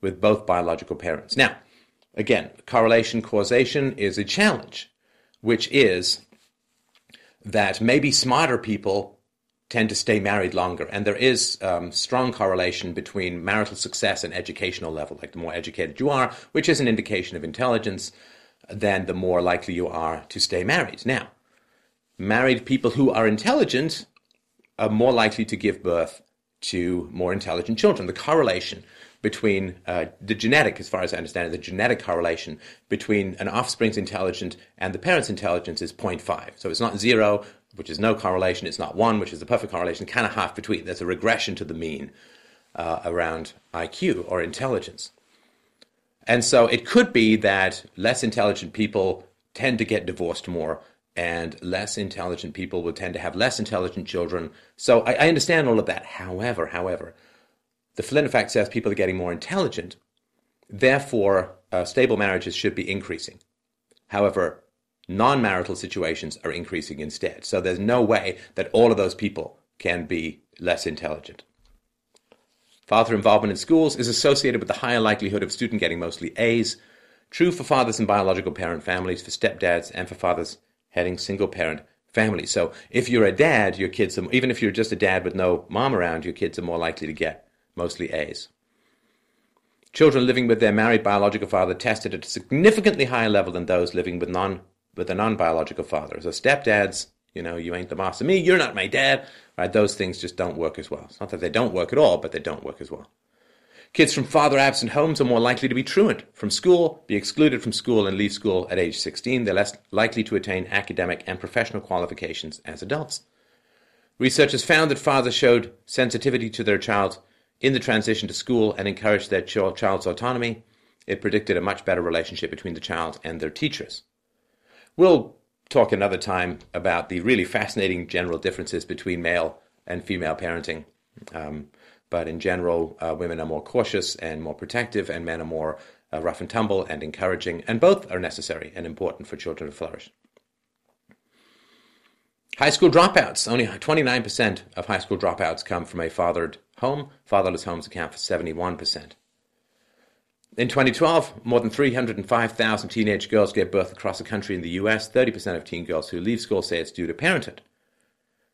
with both biological parents. Now, again, correlation causation is a challenge, which is that maybe smarter people tend to stay married longer. And there is um, strong correlation between marital success and educational level. Like the more educated you are, which is an indication of intelligence, then the more likely you are to stay married. Now, married people who are intelligent are more likely to give birth to more intelligent children. The correlation between uh, the genetic, as far as I understand it, the genetic correlation between an offspring's intelligence and the parent's intelligence is 0.5. So it's not zero, which is no correlation. It's not one, which is the perfect correlation, kind of half between. There's a regression to the mean uh, around IQ or intelligence. And so it could be that less intelligent people tend to get divorced more, and less intelligent people will tend to have less intelligent children. So I, I understand all of that. However, however, the Flynn effect says people are getting more intelligent. Therefore, uh, stable marriages should be increasing. However, non marital situations are increasing instead. So there's no way that all of those people can be less intelligent. Father involvement in schools is associated with the higher likelihood of student getting mostly A's. True for fathers in biological parent families, for stepdads, and for fathers heading single parent families. So if you're a dad, your kids, are, even if you're just a dad with no mom around, your kids are more likely to get mostly A's. Children living with their married biological father tested at a significantly higher level than those living with non with a non-biological father. So stepdads, you know, you ain't the boss of me, you're not my dad, right? Those things just don't work as well. It's not that they don't work at all, but they don't work as well. Kids from father absent homes are more likely to be truant from school, be excluded from school, and leave school at age 16. They're less likely to attain academic and professional qualifications as adults. Researchers found that fathers showed sensitivity to their child in the transition to school and encouraged their child's autonomy. It predicted a much better relationship between the child and their teachers. We'll talk another time about the really fascinating general differences between male and female parenting. Um, but in general, uh, women are more cautious and more protective, and men are more uh, rough and tumble and encouraging, and both are necessary and important for children to flourish. High school dropouts. Only 29% of high school dropouts come from a fathered home. Fatherless homes account for 71%. In 2012, more than 305,000 teenage girls gave birth across the country in the US. 30% of teen girls who leave school say it's due to parenthood.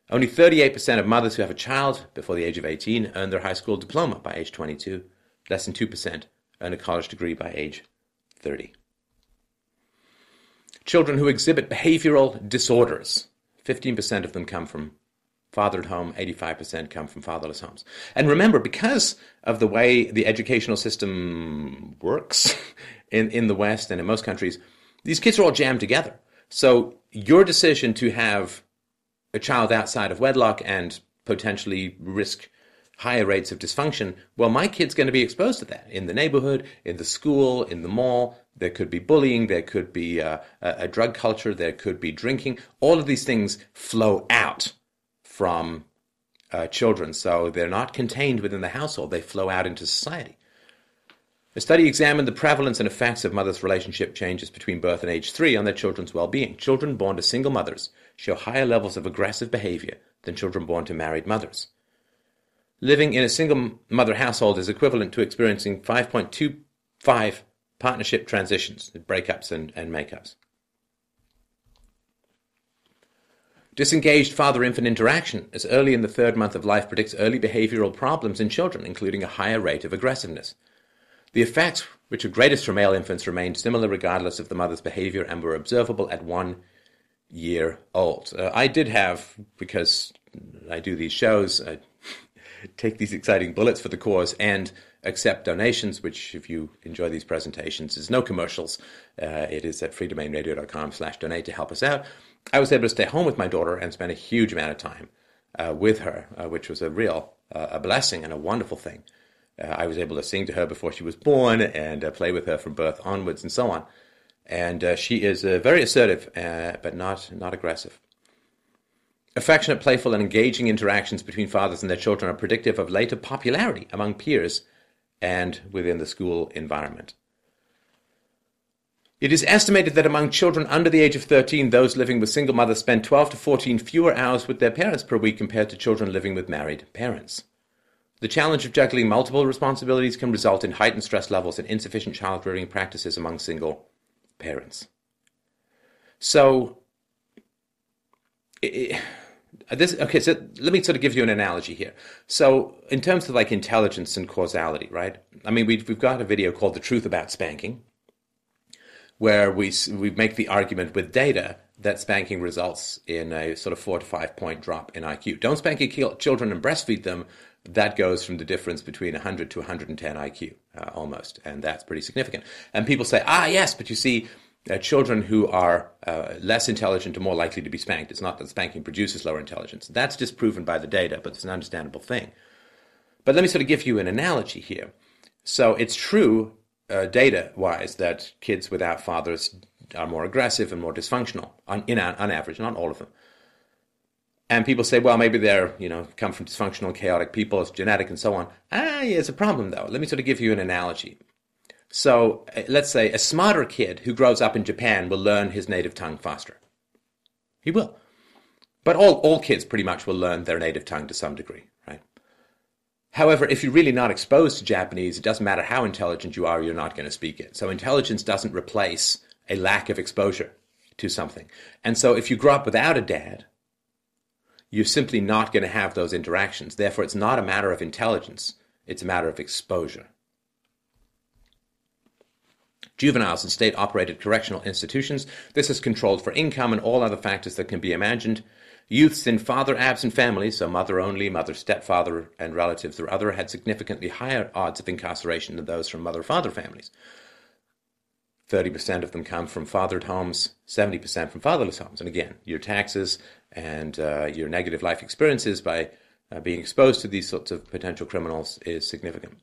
Only 38% of mothers who have a child before the age of 18 earn their high school diploma by age 22. Less than 2% earn a college degree by age 30. Children who exhibit behavioral disorders, 15% of them come from fathered home, 85% come from fatherless homes. And remember, because of the way the educational system works in, in the West and in most countries, these kids are all jammed together. So your decision to have a child outside of wedlock and potentially risk higher rates of dysfunction, well, my kid's going to be exposed to that in the neighborhood, in the school, in the mall. There could be bullying, there could be uh, a, a drug culture, there could be drinking. All of these things flow out from uh, children, so they're not contained within the household, they flow out into society. The study examined the prevalence and effects of mothers' relationship changes between birth and age three on their children's well being. Children born to single mothers show higher levels of aggressive behavior than children born to married mothers. Living in a single mother household is equivalent to experiencing 5.25 partnership transitions, breakups and, and makeups. Disengaged father infant interaction as early in the third month of life predicts early behavioral problems in children, including a higher rate of aggressiveness. The effects, which are greatest for male infants, remained similar regardless of the mother's behavior and were observable at one year old. Uh, I did have, because I do these shows, I take these exciting bullets for the cause and accept donations, which if you enjoy these presentations is no commercials. Uh, it is at freedomainradio.com slash donate to help us out. I was able to stay home with my daughter and spend a huge amount of time uh, with her, uh, which was a real uh, a blessing and a wonderful thing. Uh, I was able to sing to her before she was born and uh, play with her from birth onwards and so on. And uh, she is very assertive, but not, not aggressive. Affectionate, playful, and engaging interactions between fathers and their children are predictive of later popularity among peers and within the school environment. It is estimated that among children under the age of 13, those living with single mothers spend 12 to 14 fewer hours with their parents per week compared to children living with married parents. The challenge of juggling multiple responsibilities can result in heightened stress levels and insufficient child rearing practices among single parents. So, it, uh, this okay. So let me sort of give you an analogy here. So, in terms of like intelligence and causality, right? I mean, we've we've got a video called "The Truth About Spanking," where we we make the argument with data that spanking results in a sort of four to five point drop in IQ. Don't spank your children and breastfeed them that goes from the difference between 100 to 110 IQ uh, almost, and that's pretty significant. And people say, ah, yes, but you see, uh, children who are uh, less intelligent are more likely to be spanked. It's not that spanking produces lower intelligence. That's disproven by the data, but it's an understandable thing. But let me sort of give you an analogy here. So it's true, uh, data wise, that kids without fathers are more aggressive and more dysfunctional on, in, on average, not all of them. And people say, well, maybe they're, you know, come from dysfunctional, chaotic people, it's genetic and so on. Ah, yeah, it's a problem though. Let me sort of give you an analogy. So uh, let's say a smarter kid who grows up in Japan will learn his native tongue faster. He will. But all, all kids pretty much will learn their native tongue to some degree? However, if you're really not exposed to Japanese, it doesn't matter how intelligent you are, you're not going to speak it. So intelligence doesn't replace a lack of exposure to something. And so if you grow up without a dad, you're simply not going to have those interactions. Therefore, it's not a matter of intelligence, it's a matter of exposure. Juveniles in state operated correctional institutions, this is controlled for income and all other factors that can be imagined. Youths in father absent families, so mother only, mother, stepfather, and relatives or other, had significantly higher odds of incarceration than those from mother father families. 30% of them come from fathered homes, 70% from fatherless homes. And again, your taxes and uh, your negative life experiences by uh, being exposed to these sorts of potential criminals is significant.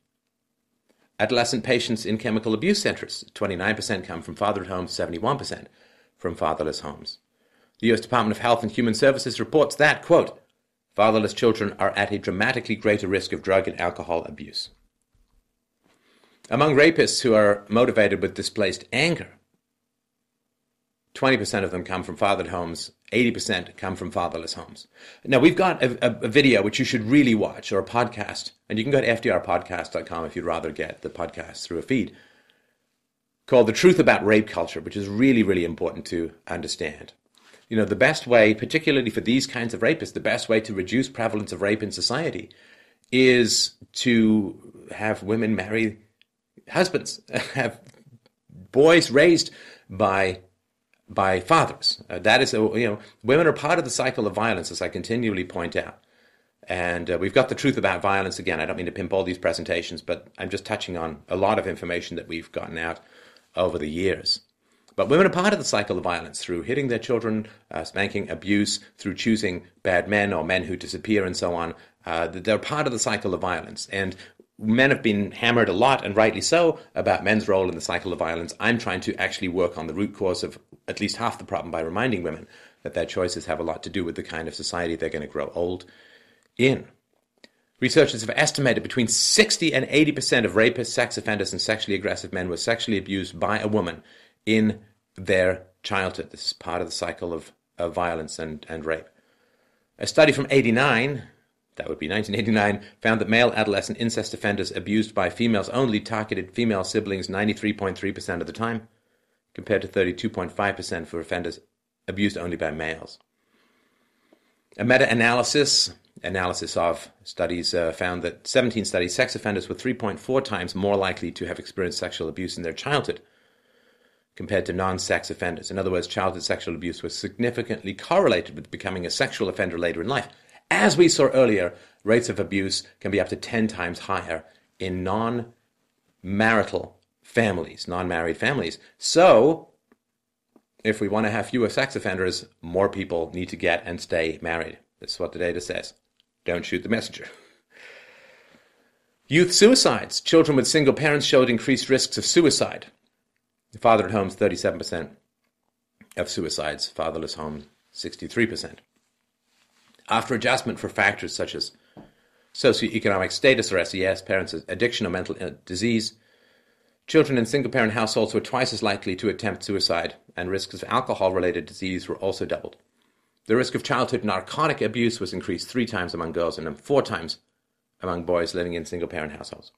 Adolescent patients in chemical abuse centers, 29% come from fathered homes, 71% from fatherless homes. The U.S. Department of Health and Human Services reports that, quote, fatherless children are at a dramatically greater risk of drug and alcohol abuse. Among rapists who are motivated with displaced anger, 20% of them come from fathered homes, 80% come from fatherless homes. Now, we've got a, a, a, video which you should really watch, or a podcast, and you can go to fdrpodcast.com if you'd rather get the podcast through a feed, called The Truth About Rape Culture, which is really, really important to understand. You know, the best way, particularly for these kinds of rapists, the best way to reduce prevalence of rape in society is to have women marry husbands, have boys raised by by fathers. Uh, that is, a, you know, women are part of the cycle of violence, as I continually point out. And uh, we've got the truth about violence again. I don't mean to pimp all these presentations, but I'm just touching on a lot of information that we've gotten out over the years. But women are part of the cycle of violence through hitting their children, uh, spanking, abuse, through choosing bad men or men who disappear and so on. Uh, they're part of the cycle of violence. And men have been hammered a lot, and rightly so, about men's role in the cycle of violence. I'm trying to actually work on the root cause of at least half the problem by reminding women that their choices have a lot to do with the kind of society they're going to grow old in. Researchers have estimated between 60 and 80% of rapists, sex offenders, and sexually aggressive men were sexually abused by a woman in their childhood. This is part of the cycle of, of violence and, and rape. A study from 89 that would be 1989, found that male adolescent incest offenders abused by females only targeted female siblings 93.3% of the time, compared to 32.5% for offenders abused only by males. A meta analysis analysis of studies uh, found that 17 studies, sex offenders were 3.4 times more likely to have experienced sexual abuse in their childhood compared to non sex offenders. In other words, childhood sexual abuse was significantly correlated with becoming a sexual offender later in life. As we saw earlier, rates of abuse can be up to 10 times higher in non marital families, non married families. So, if we want to have fewer sex offenders, more people need to get and stay married. That's what the data says. Don't shoot the messenger. Youth suicides. Children with single parents showed increased risks of suicide. The father at home 37% of suicides, fatherless home 63% after adjustment for factors such as socioeconomic status or SES, parents' addiction or mental uh, disease, children in single parent households were twice as likely to attempt suicide, and risks of alcohol related disease were also doubled. The risk of childhood narcotic abuse was increased three times among girls and four times among boys living in single parent households.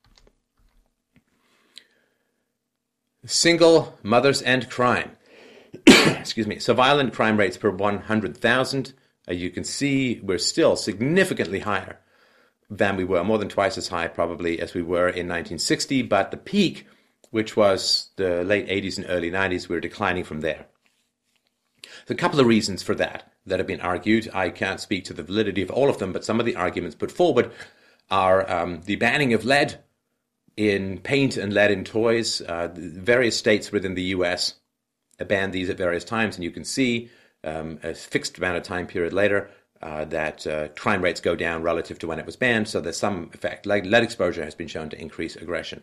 Single mothers and crime. Excuse me. So violent crime rates per 100,000 as you can see, we're still significantly higher than we were, more than twice as high probably as we were in 1960. But the peak, which was the late 80s and early 90s, we we're declining from there. There's a couple of reasons for that that have been argued. I can't speak to the validity of all of them, but some of the arguments put forward are um, the banning of lead in paint and lead in toys. Uh, various states within the US banned these at various times, and you can see um, a fixed amount of time period later, uh, that uh, crime rates go down relative to when it was banned. So there's some effect. Like lead exposure has been shown to increase aggression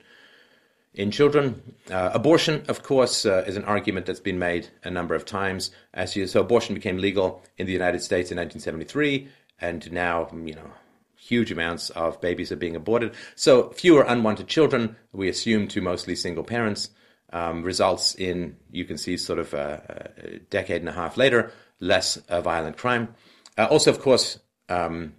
in children. Uh, abortion, of course, uh, is an argument that's been made a number of times. As you, so abortion became legal in the United States in 1973, and now you know huge amounts of babies are being aborted. So fewer unwanted children. We assume to mostly single parents um, results in, you can see, sort of a, a decade and a half later, less uh, violent crime. Uh, also, of course, um,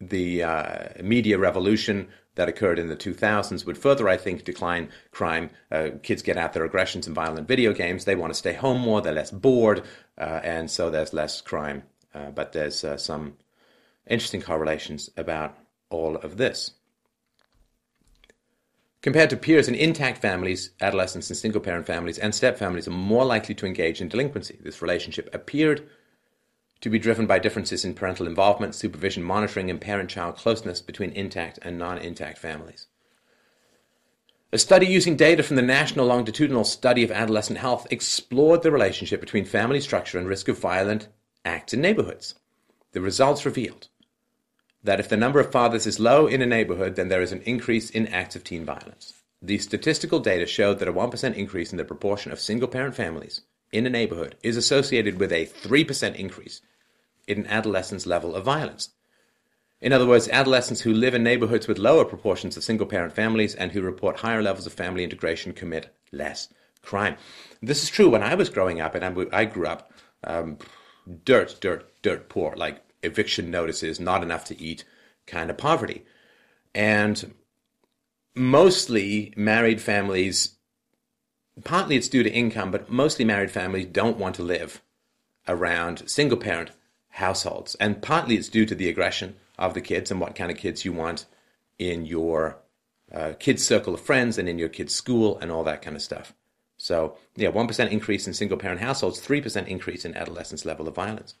the uh, media revolution that occurred in the 2000s would further, I think, decline crime. Uh, kids get out their aggressions in violent video games. They want to stay home more. They're less bored, uh, and so there's less crime. Uh, but there's some interesting correlations about all of this. Compared to peers in intact families, adolescents in single parent families, and step families are more likely to engage in delinquency. This relationship appeared to be driven by differences in parental involvement, supervision, monitoring, and parent child closeness between intact and non intact families. A study using data from the National Longitudinal Study of Adolescent Health explored the relationship between family structure and risk of violent acts in neighborhoods. The results revealed that if the number of fathers is low in a neighborhood, then there is an increase in acts of teen violence. The statistical data showed that a 1% increase in the proportion of single parent families in a neighborhood is associated with a 3% increase in an adolescent's level of violence. In other words, adolescents who live in neighborhoods with lower proportions of single parent families and who report higher levels of family integration commit less crime. This is true when I was growing up, and I grew up um, dirt, dirt, dirt poor, like eviction notices, not enough to eat kind of poverty. And mostly married families, partly it's due to income, but mostly married families don't want to live around single parent households. And partly it's due to the aggression of the kids and what kind of kids you want in your uh, kids' circle of friends and in your kids' school and all that kind of stuff. So, yeah, 1% increase in single parent households, 3% increase in adolescents' level of violence.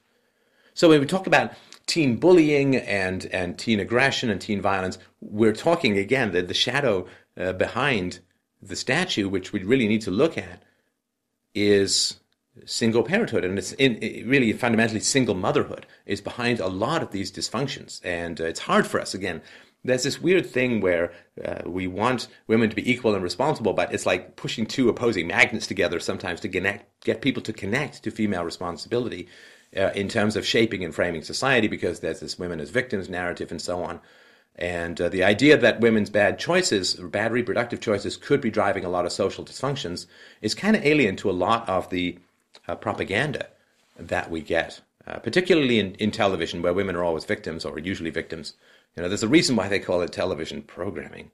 So when we talk about teen bullying and, and teen aggression and teen violence, we're talking again the, the shadow uh, behind the statue, which we really need to look at, is single parenthood, and it's in, it really fundamentally single motherhood is behind a lot of these dysfunctions. And uh, it's hard for us again. There's this weird thing where uh, we want women to be equal and responsible, but it's like pushing two opposing magnets together sometimes to connect, get people to connect to female responsibility uh, in terms of shaping and framing society, because there's this women as victims narrative and so on. And uh, the idea that women's bad choices, bad reproductive choices, could be driving a lot of social dysfunctions is kind of alien to a lot of the uh, propaganda that we get, uh, particularly in, in television, where women are always victims or usually victims. You know, there's a reason why they call it television programming.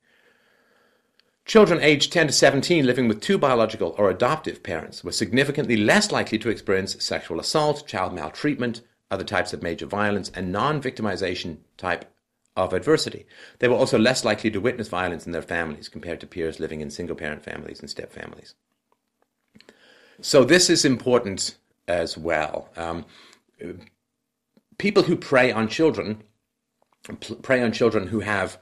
Children aged 10 to 17 living with two biological or adoptive parents were significantly less likely to experience sexual assault, child maltreatment, other types of major violence, and non victimization type of adversity. They were also less likely to witness violence in their families compared to peers living in single parent families and step families. So this is important as well. Um, people who prey on children prey on children who have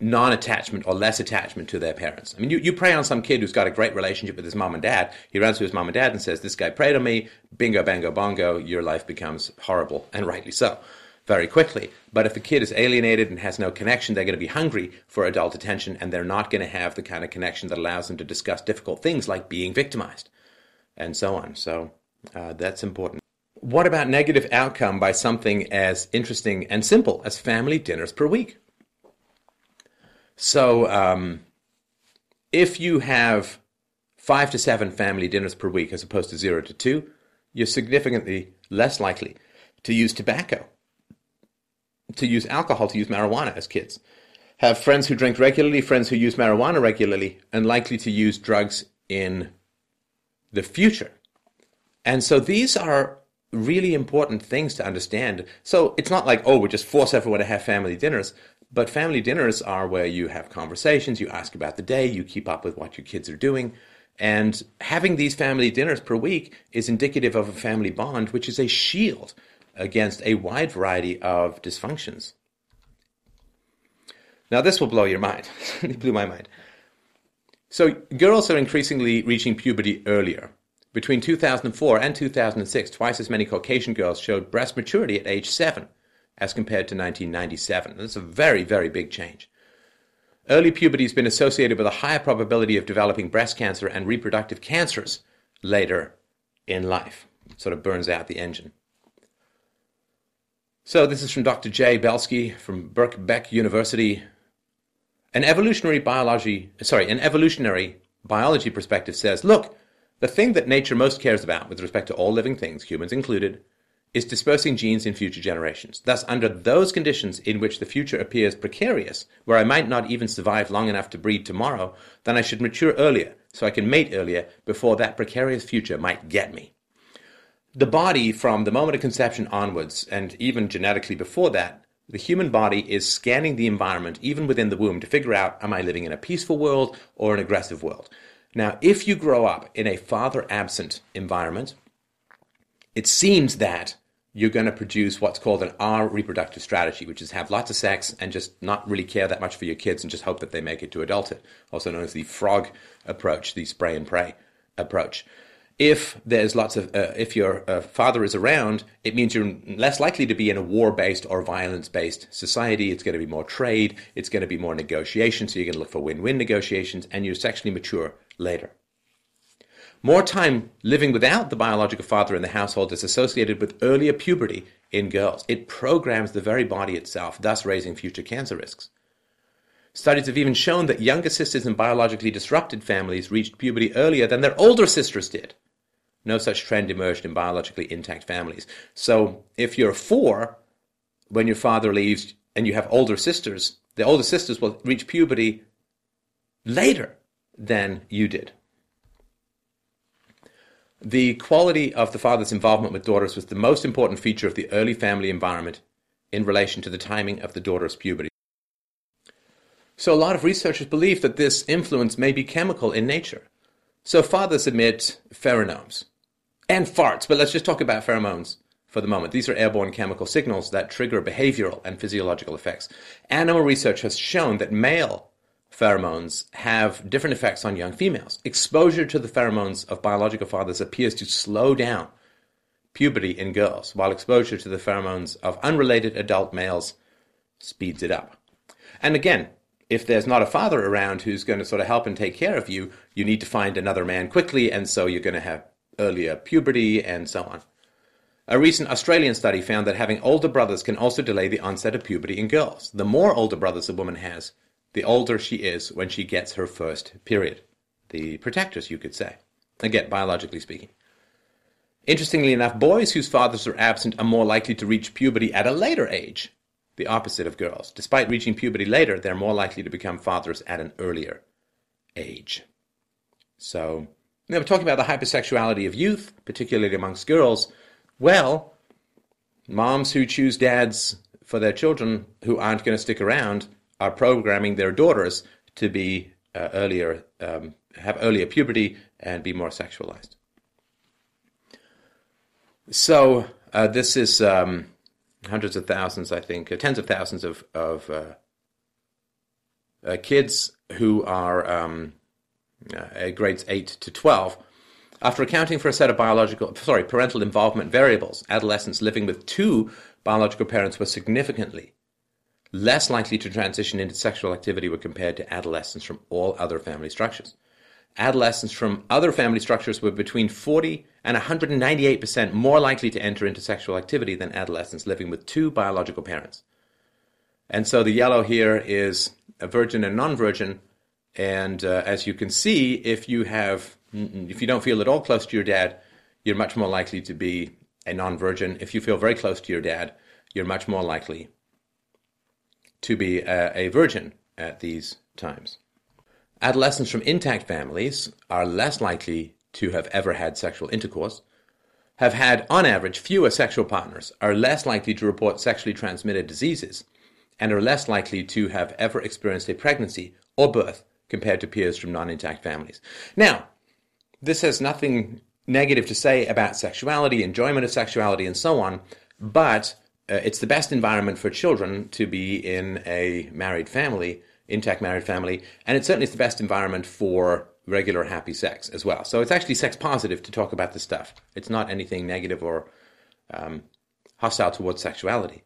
non-attachment or less attachment to their parents. I mean, you, you prey on some kid who's got a great relationship with his mom and dad. He runs to his mom and dad and says, this guy preyed on me, bingo, bango, bongo, your life becomes horrible, and rightly so very quickly. But if the kid is alienated and has no connection, they're going to be hungry for adult attention and they're not going to have the kind of connection that allows them to discuss difficult things like being victimized and so on. So uh, that's important. What about negative outcome by something as interesting and simple as family dinners per week? So um, if you have five to seven family dinners per week as opposed to zero to two, you're significantly less likely to use tobacco to use alcohol, to use marijuana as kids. Have friends who drink regularly, friends who use marijuana regularly, and likely to use drugs in the future. And so these are really important things to understand. So it's not like, oh, we just force everyone to have family dinners. But family dinners are where you have conversations, you ask about the day, you keep up with what your kids are doing. And having these family dinners per week is indicative of a family bond, which is a shield against a wide variety of dysfunctions. Now, this will blow your mind. it blew my mind. So, girls are increasingly reaching puberty earlier. Between 2004 and 2006, twice as many Caucasian girls showed breast maturity at age 7 as compared to 1997. That's a very, very big change. Early puberty has been associated with a higher probability of developing breast cancer and reproductive cancers later in life. It sort of burns out the engine. So this is from Dr. Jay Belsky from Birkbeck University. An evolutionary biology, sorry, an evolutionary biology perspective says, look, the thing that nature most cares about with respect to all living things, humans included, is dispersing genes in future generations. Thus, under those conditions in which the future appears precarious, where I might not even survive long enough to breed tomorrow, then I should mature earlier so I can mate earlier before that precarious future might get me the body from the moment of conception onwards, and even genetically before that, the human body is scanning the environment, even within the womb, to figure out am I living in a peaceful world or an aggressive world? Now, if you grow up in a father absent environment, it seems that you're going to produce what's called an R reproductive strategy, which is have lots of sex and just not really care that much for your kids and just hope that they make it to adulthood, also known as the frog approach, the spray and pray approach. If there's lots of uh, if your uh, father is around it means you're less likely to be in a war-based or violence-based society. It's going to be more trade. It's going to be more negotiation. So you're going to look for win-win negotiations and you're sexually mature later more time living without the biological father in the household is associated with earlier puberty in girls it programs the very body itself thus raising future cancer risks Studies have even shown that younger sisters in biologically disrupted families reached puberty earlier than their older sisters did. No such trend emerged in biologically intact families. So if you're four, when your father leaves and you have older sisters, the older sisters will reach puberty later than you did. The quality of the father's involvement with daughters was the most important feature of the early family environment in relation to the timing of the daughter's puberty. So, a lot of researchers believe that this influence may be chemical in nature. So, fathers emit pheromones, and farts, but let's just talk about pheromones for the moment. These are airborne chemical signals that trigger behavioral and physiological effects. Animal research has shown that male pheromones have different effects on young females. Exposure to the pheromones of biological fathers appears to slow down puberty in girls, while exposure to the pheromones of unrelated adult males speeds it up. And again, if there's not a father around who's going to sort of help and take care of you, you need to find another man quickly, and so you're going to have earlier puberty and so on. A recent Australian study found that having older brothers can also delay the onset of puberty in girls. The more older brothers a woman has, the older she is when she gets her first period. The protectors, you could say. Again, biologically speaking. Interestingly enough, boys whose fathers are absent are more likely to reach puberty at a later age, the opposite of girls. Despite reaching puberty later, they're more likely to become fathers at an earlier age. So, you we're talking about the hypersexuality of youth, particularly amongst girls. Well, moms who choose dads for their children who aren't going to stick around are programming their daughters to be uh, earlier, um, have earlier puberty and be more sexualized. So uh, this is um, hundreds of thousands, I think, uh, tens of thousands of of uh, uh kids who are um, uh, grades eight to twelve. After accounting for a set of biological, sorry, parental involvement variables, adolescents living with two biological parents were significantly less likely to transition into sexual activity when compared to adolescents from all other family structures. Adolescents from other family structures were between 40 and 198% more likely to enter into sexual activity than adolescents living with two biological parents. And so the yellow here is a virgin and non-virgin. And uh, as you can see, if you have, if you don't feel at all close to your dad, you're much more likely to be a non-virgin. If you feel very close to your dad, you're much more likely to be a, a virgin at these times. Adolescents from intact families are less likely to have ever had sexual intercourse, have had, on average, fewer sexual partners, are less likely to report sexually transmitted diseases, and are less likely to have ever experienced a pregnancy or birth compared to peers from non intact families. Now, this has nothing negative to say about sexuality, enjoyment of sexuality, and so on, but uh, it's the best environment for children to be in a married family, intact married family, and it certainly is the best environment for regular happy sex as well. So it's actually sex positive to talk about this stuff. It's not anything negative or um, hostile towards sexuality.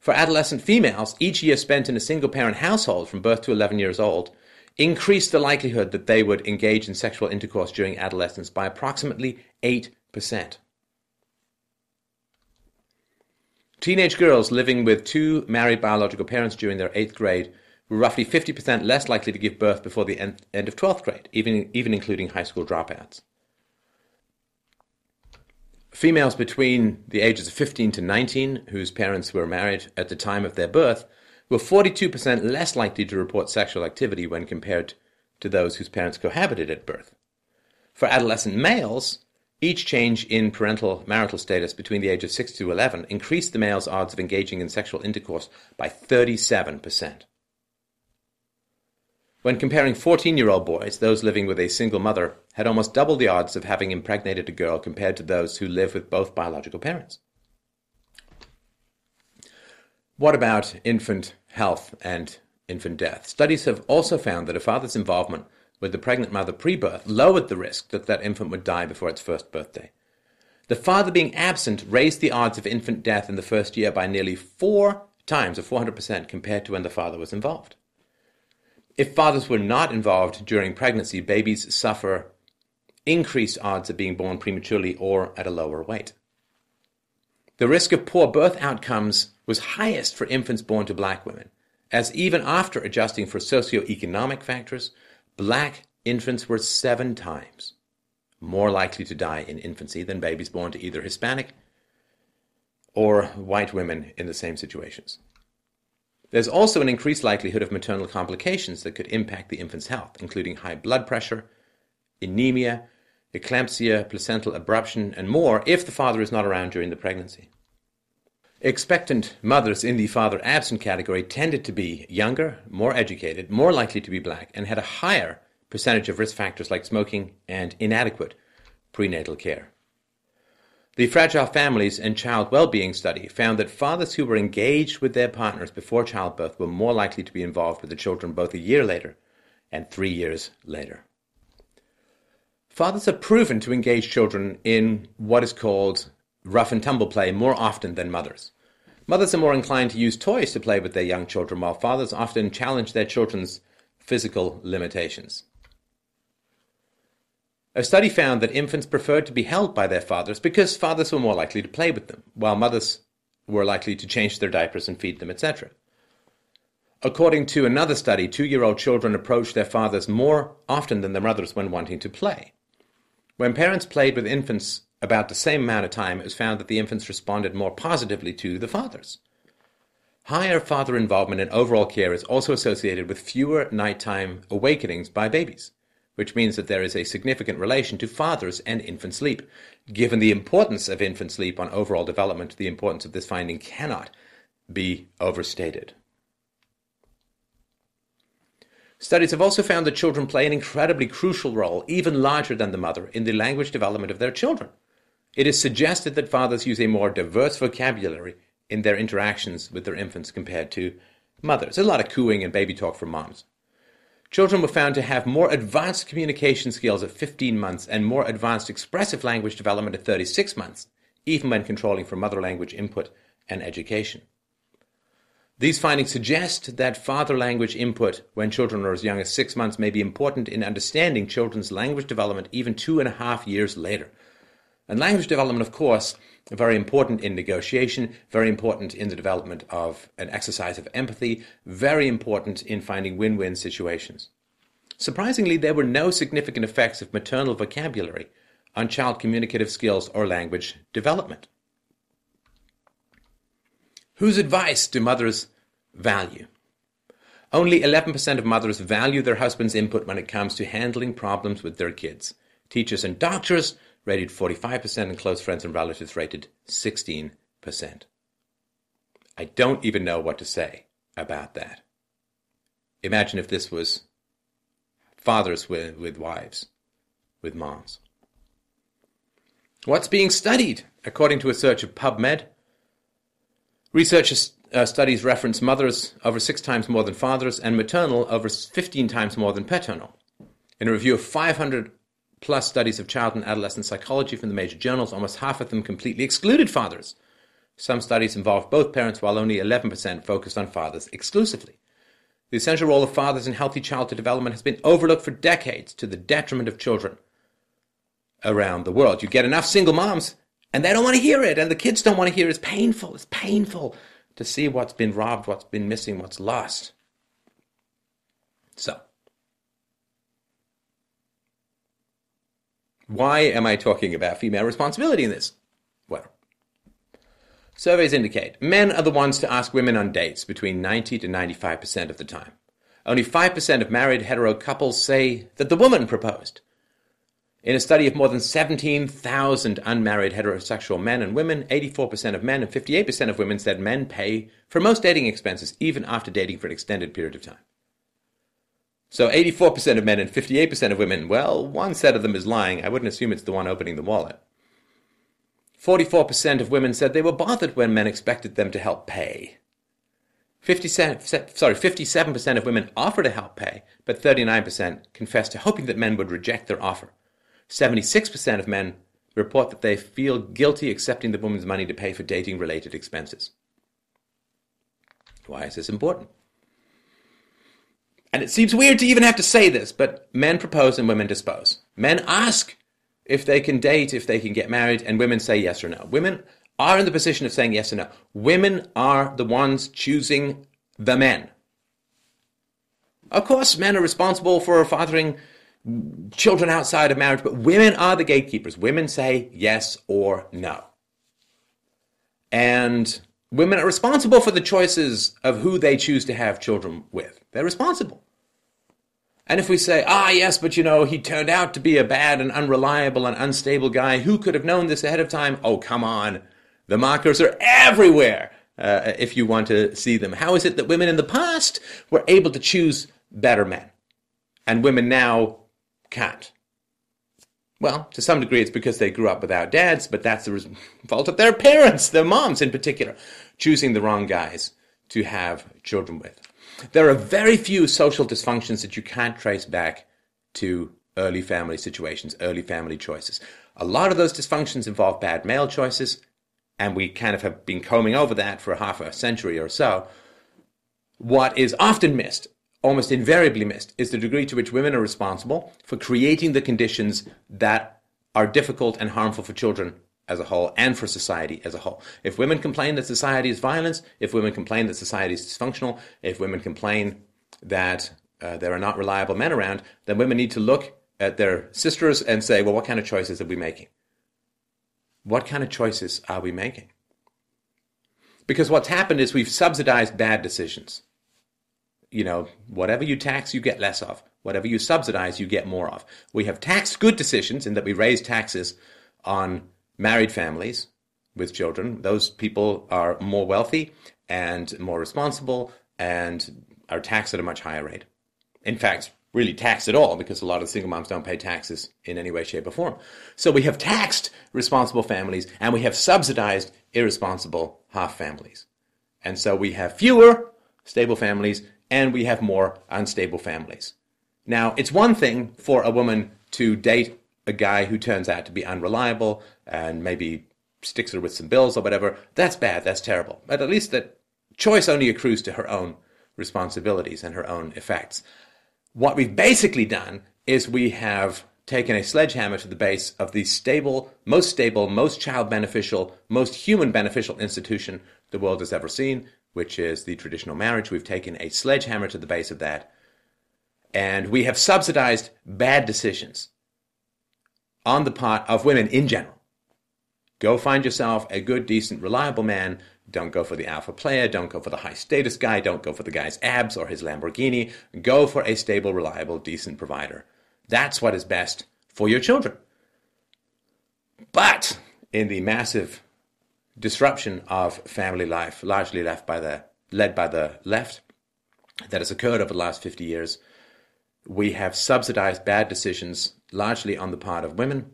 For adolescent females, each year spent in a single parent household from birth to 11 years old increased the likelihood that they would engage in sexual intercourse during adolescence by approximately 8%. Teenage girls living with two married biological parents during their eighth grade were roughly 50% less likely to give birth before the end, of 12th grade, even, even including high school dropouts. Females between the ages of 15 to 19, whose parents were married at the time of their birth, were 42% less likely to report sexual activity when compared to those whose parents cohabited at birth. For adolescent males, each change in parental marital status between the age of 6 to 11 increased the male's odds of engaging in sexual intercourse by 37%. When comparing 14 year old boys, those living with a single mother had almost double the odds of having impregnated a girl compared to those who live with both biological parents. What about infant health and infant death? Studies have also found that a father's involvement with the pregnant mother pre-birth lowered the risk that that infant would die before its first birthday. The father being absent raised the odds of infant death in the first year by nearly four times, or 400%, compared to when the father was involved. If fathers were not involved during pregnancy, babies suffer increased odds of being born prematurely or at a lower weight. The risk of poor birth outcomes was highest for infants born to black women, as even after adjusting for socioeconomic factors, black infants were seven times more likely to die in infancy than babies born to either Hispanic or white women in the same situations. There's also an increased likelihood of maternal complications that could impact the infant's health, including high blood pressure, anemia, eclampsia, placental abruption, and more if the father is not around during the pregnancy. Expectant mothers in the father absent category tended to be younger, more educated, more likely to be black, and had a higher percentage of risk factors like smoking and inadequate prenatal care. The Fragile Families and Child Well-Being Study found that fathers who were engaged with their partners before childbirth were more likely to be involved with the children both a year later and three years later. Fathers are proven to engage children in what is called rough and tumble play more often than mothers. Mothers are more inclined to use toys to play with their young children, while fathers often challenge their children's physical limitations. A study found that infants preferred to be held by their fathers because fathers were more likely to play with them, while mothers were likely to change their diapers and feed them, etc. According to another study, two year old children approached their fathers more often than their mothers when wanting to play. When parents played with infants about the same amount of time, it was found that the infants responded more positively to the fathers. Higher father involvement in overall care is also associated with fewer nighttime awakenings by babies which means that there is a significant relation to fathers and infant sleep. Given the importance of infant sleep on overall development, the importance of this finding cannot be overstated. Studies have also found that children play an incredibly crucial role, even larger than the mother, in the language development of their children. It is suggested that fathers use a more diverse vocabulary in their interactions with their infants compared to mothers. A lot of cooing and baby talk from moms. Children were found to have more advanced communication skills at 15 months and more advanced expressive language development at 36 months, even when controlling for mother language input and education. These findings suggest that father language input when children are as young as six months may be important in understanding children's language development even two and a half years later. And language development, of course, very important in negotiation, very important in the development of an exercise of empathy, very important in finding win win situations. Surprisingly, there were no significant effects of maternal vocabulary on child communicative skills or language development. Whose advice do mothers value? Only 11% of mothers value their husband's input when it comes to handling problems with their kids. Teachers and doctors rated 45%, and close friends and relatives rated 16%. I don't even know what to say about that. Imagine if this was fathers with, with wives, with moms. What's being studied? According to a search of PubMed, research uh, studies reference mothers over six times more than fathers and maternal over 15 times more than paternal. In a review of 500 plus studies of child and adolescent psychology from the major journals, almost half of them completely excluded fathers. Some studies involved both parents, while only 11% focused on fathers exclusively. The essential role of fathers in healthy childhood development has been overlooked for decades to the detriment of children around the world. You get enough single moms, and they don't want to hear it, and the kids don't want to hear it. It's painful. It's painful to see what's been robbed, what's been missing, what's lost. So, Why am I talking about female responsibility in this? Well, surveys indicate men are the ones to ask women on dates between 90 to 95% of the time. Only 5% of married hetero couples say that the woman proposed. In a study of more than 17,000 unmarried heterosexual men and women, 84% of men and 58% of women said men pay for most dating expenses, even after dating for an extended period of time. So 84% of men and 58% of women, well, one set of them is lying. I wouldn't assume it's the one opening the wallet. 44% of women said they were bothered when men expected them to help pay. 50 sorry, 57% of women offer to help pay, but 39% confess to hoping that men would reject their offer. 76% of men report that they feel guilty accepting the woman's money to pay for dating related expenses. Why is this important? And it seems weird to even have to say this, but men propose and women dispose. Men ask if they can date, if they can get married, and women say yes or no. Women are in the position of saying yes or no. Women are the ones choosing the men. Of course, men are responsible for fathering children outside of marriage, but women are the gatekeepers. Women say yes or no. And women are responsible for the choices of who they choose to have children with. They're responsible. And if we say, ah, yes, but you know, he turned out to be a bad and unreliable and unstable guy, who could have known this ahead of time? Oh, come on. The markers are everywhere uh, if you want to see them. How is it that women in the past were able to choose better men and women now can't? Well, to some degree, it's because they grew up without dads, but that's the fault of their parents, their moms in particular, choosing the wrong guys to have children with. There are very few social dysfunctions that you can't trace back to early family situations, early family choices. A lot of those dysfunctions involve bad male choices, and we kind of have been combing over that for half a century or so. What is often missed, almost invariably missed, is the degree to which women are responsible for creating the conditions that are difficult and harmful for children as a whole and for society as a whole. If women complain that society is violent, if women complain that society is dysfunctional, if women complain that uh, there are not reliable men around, then women need to look at their sisters and say, well, what kind of choices are we making? What kind of choices are we making? Because what's happened is we've subsidized bad decisions. You know, whatever you tax, you get less of. Whatever you subsidize, you get more of. We have taxed good decisions in that we raise taxes on married families with children. Those people are more wealthy and more responsible and are taxed at a much higher rate. In fact, really taxed at all because a lot of single moms don't pay taxes in any way, shape, or form. So we have taxed responsible families and we have subsidized irresponsible half families. And so we have fewer stable families and we have more unstable families. Now, it's one thing for a woman to date a guy who turns out to be unreliable and maybe sticks her with some bills or whatever. That's bad. That's terrible. But at least that choice only accrues to her own responsibilities and her own effects. What we've basically done is we have taken a sledgehammer to the base of the stable, most stable, most child beneficial, most human beneficial institution the world has ever seen, which is the traditional marriage. We've taken a sledgehammer to the base of that. And we have subsidized bad decisions on the part of women in general. Go find yourself a good, decent, reliable man don't go for the alpha player. Don't go for the high status guy. Don't go for the guy's abs or his Lamborghini. Go for a stable, reliable, decent provider. That's what is best for your children. But in the massive disruption of family life, largely left by the, led by the left, that has occurred over the last 50 years, we have subsidized bad decisions largely on the part of women.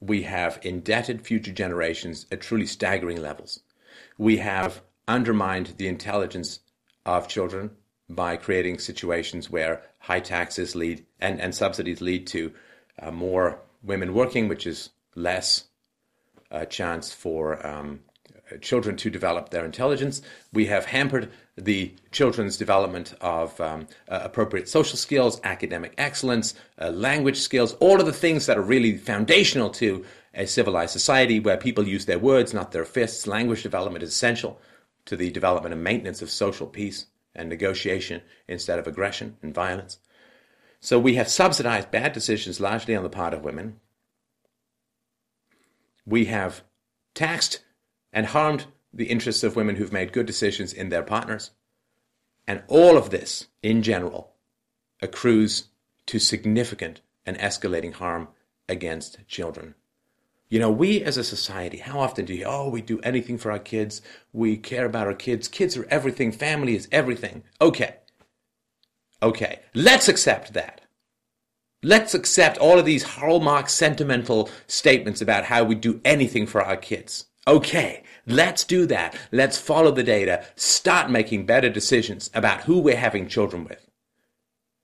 We have indebted future generations at truly staggering levels we have undermined the intelligence of children by creating situations where high taxes lead and, and subsidies lead to uh, more women working, which is less uh, chance for um, children to develop their intelligence. We have hampered the children's development of um, uh, appropriate social skills, academic excellence, uh, language skills, all of the things that are really foundational to a civilized society where people use their words, not their fists. Language development is essential to the development and maintenance of social peace and negotiation instead of aggression and violence. So we have subsidized bad decisions largely on the part of women. We have taxed and harmed the interests of women who've made good decisions in their partners. And all of this, in general, accrues to significant and escalating harm against children. You know, we as a society, how often do you, oh, we do anything for our kids. We care about our kids. Kids are everything. Family is everything. Okay. Okay. Let's accept that. Let's accept all of these hallmark sentimental statements about how we do anything for our kids. Okay. Let's do that. Let's follow the data. Start making better decisions about who we're having children with.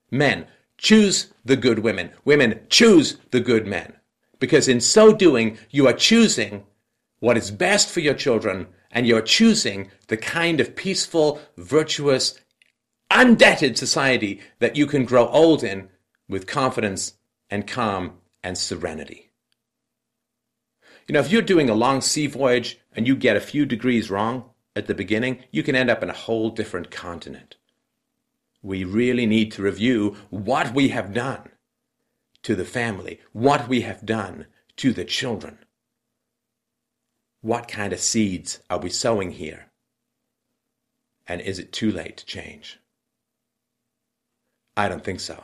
Men, choose the good women. Women, choose the good men. Because in so doing, you are choosing what is best for your children and you're choosing the kind of peaceful, virtuous, undebted society that you can grow old in with confidence and calm and serenity. You know, if you're doing a long sea voyage and you get a few degrees wrong at the beginning, you can end up in a whole different continent. We really need to review what we have done to the family, what we have done to the children. What kind of seeds are we sowing here? And is it too late to change? I don't think so.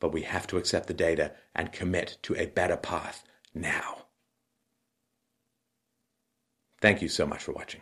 But we have to accept the data and commit to a better path now. Thank you so much for watching.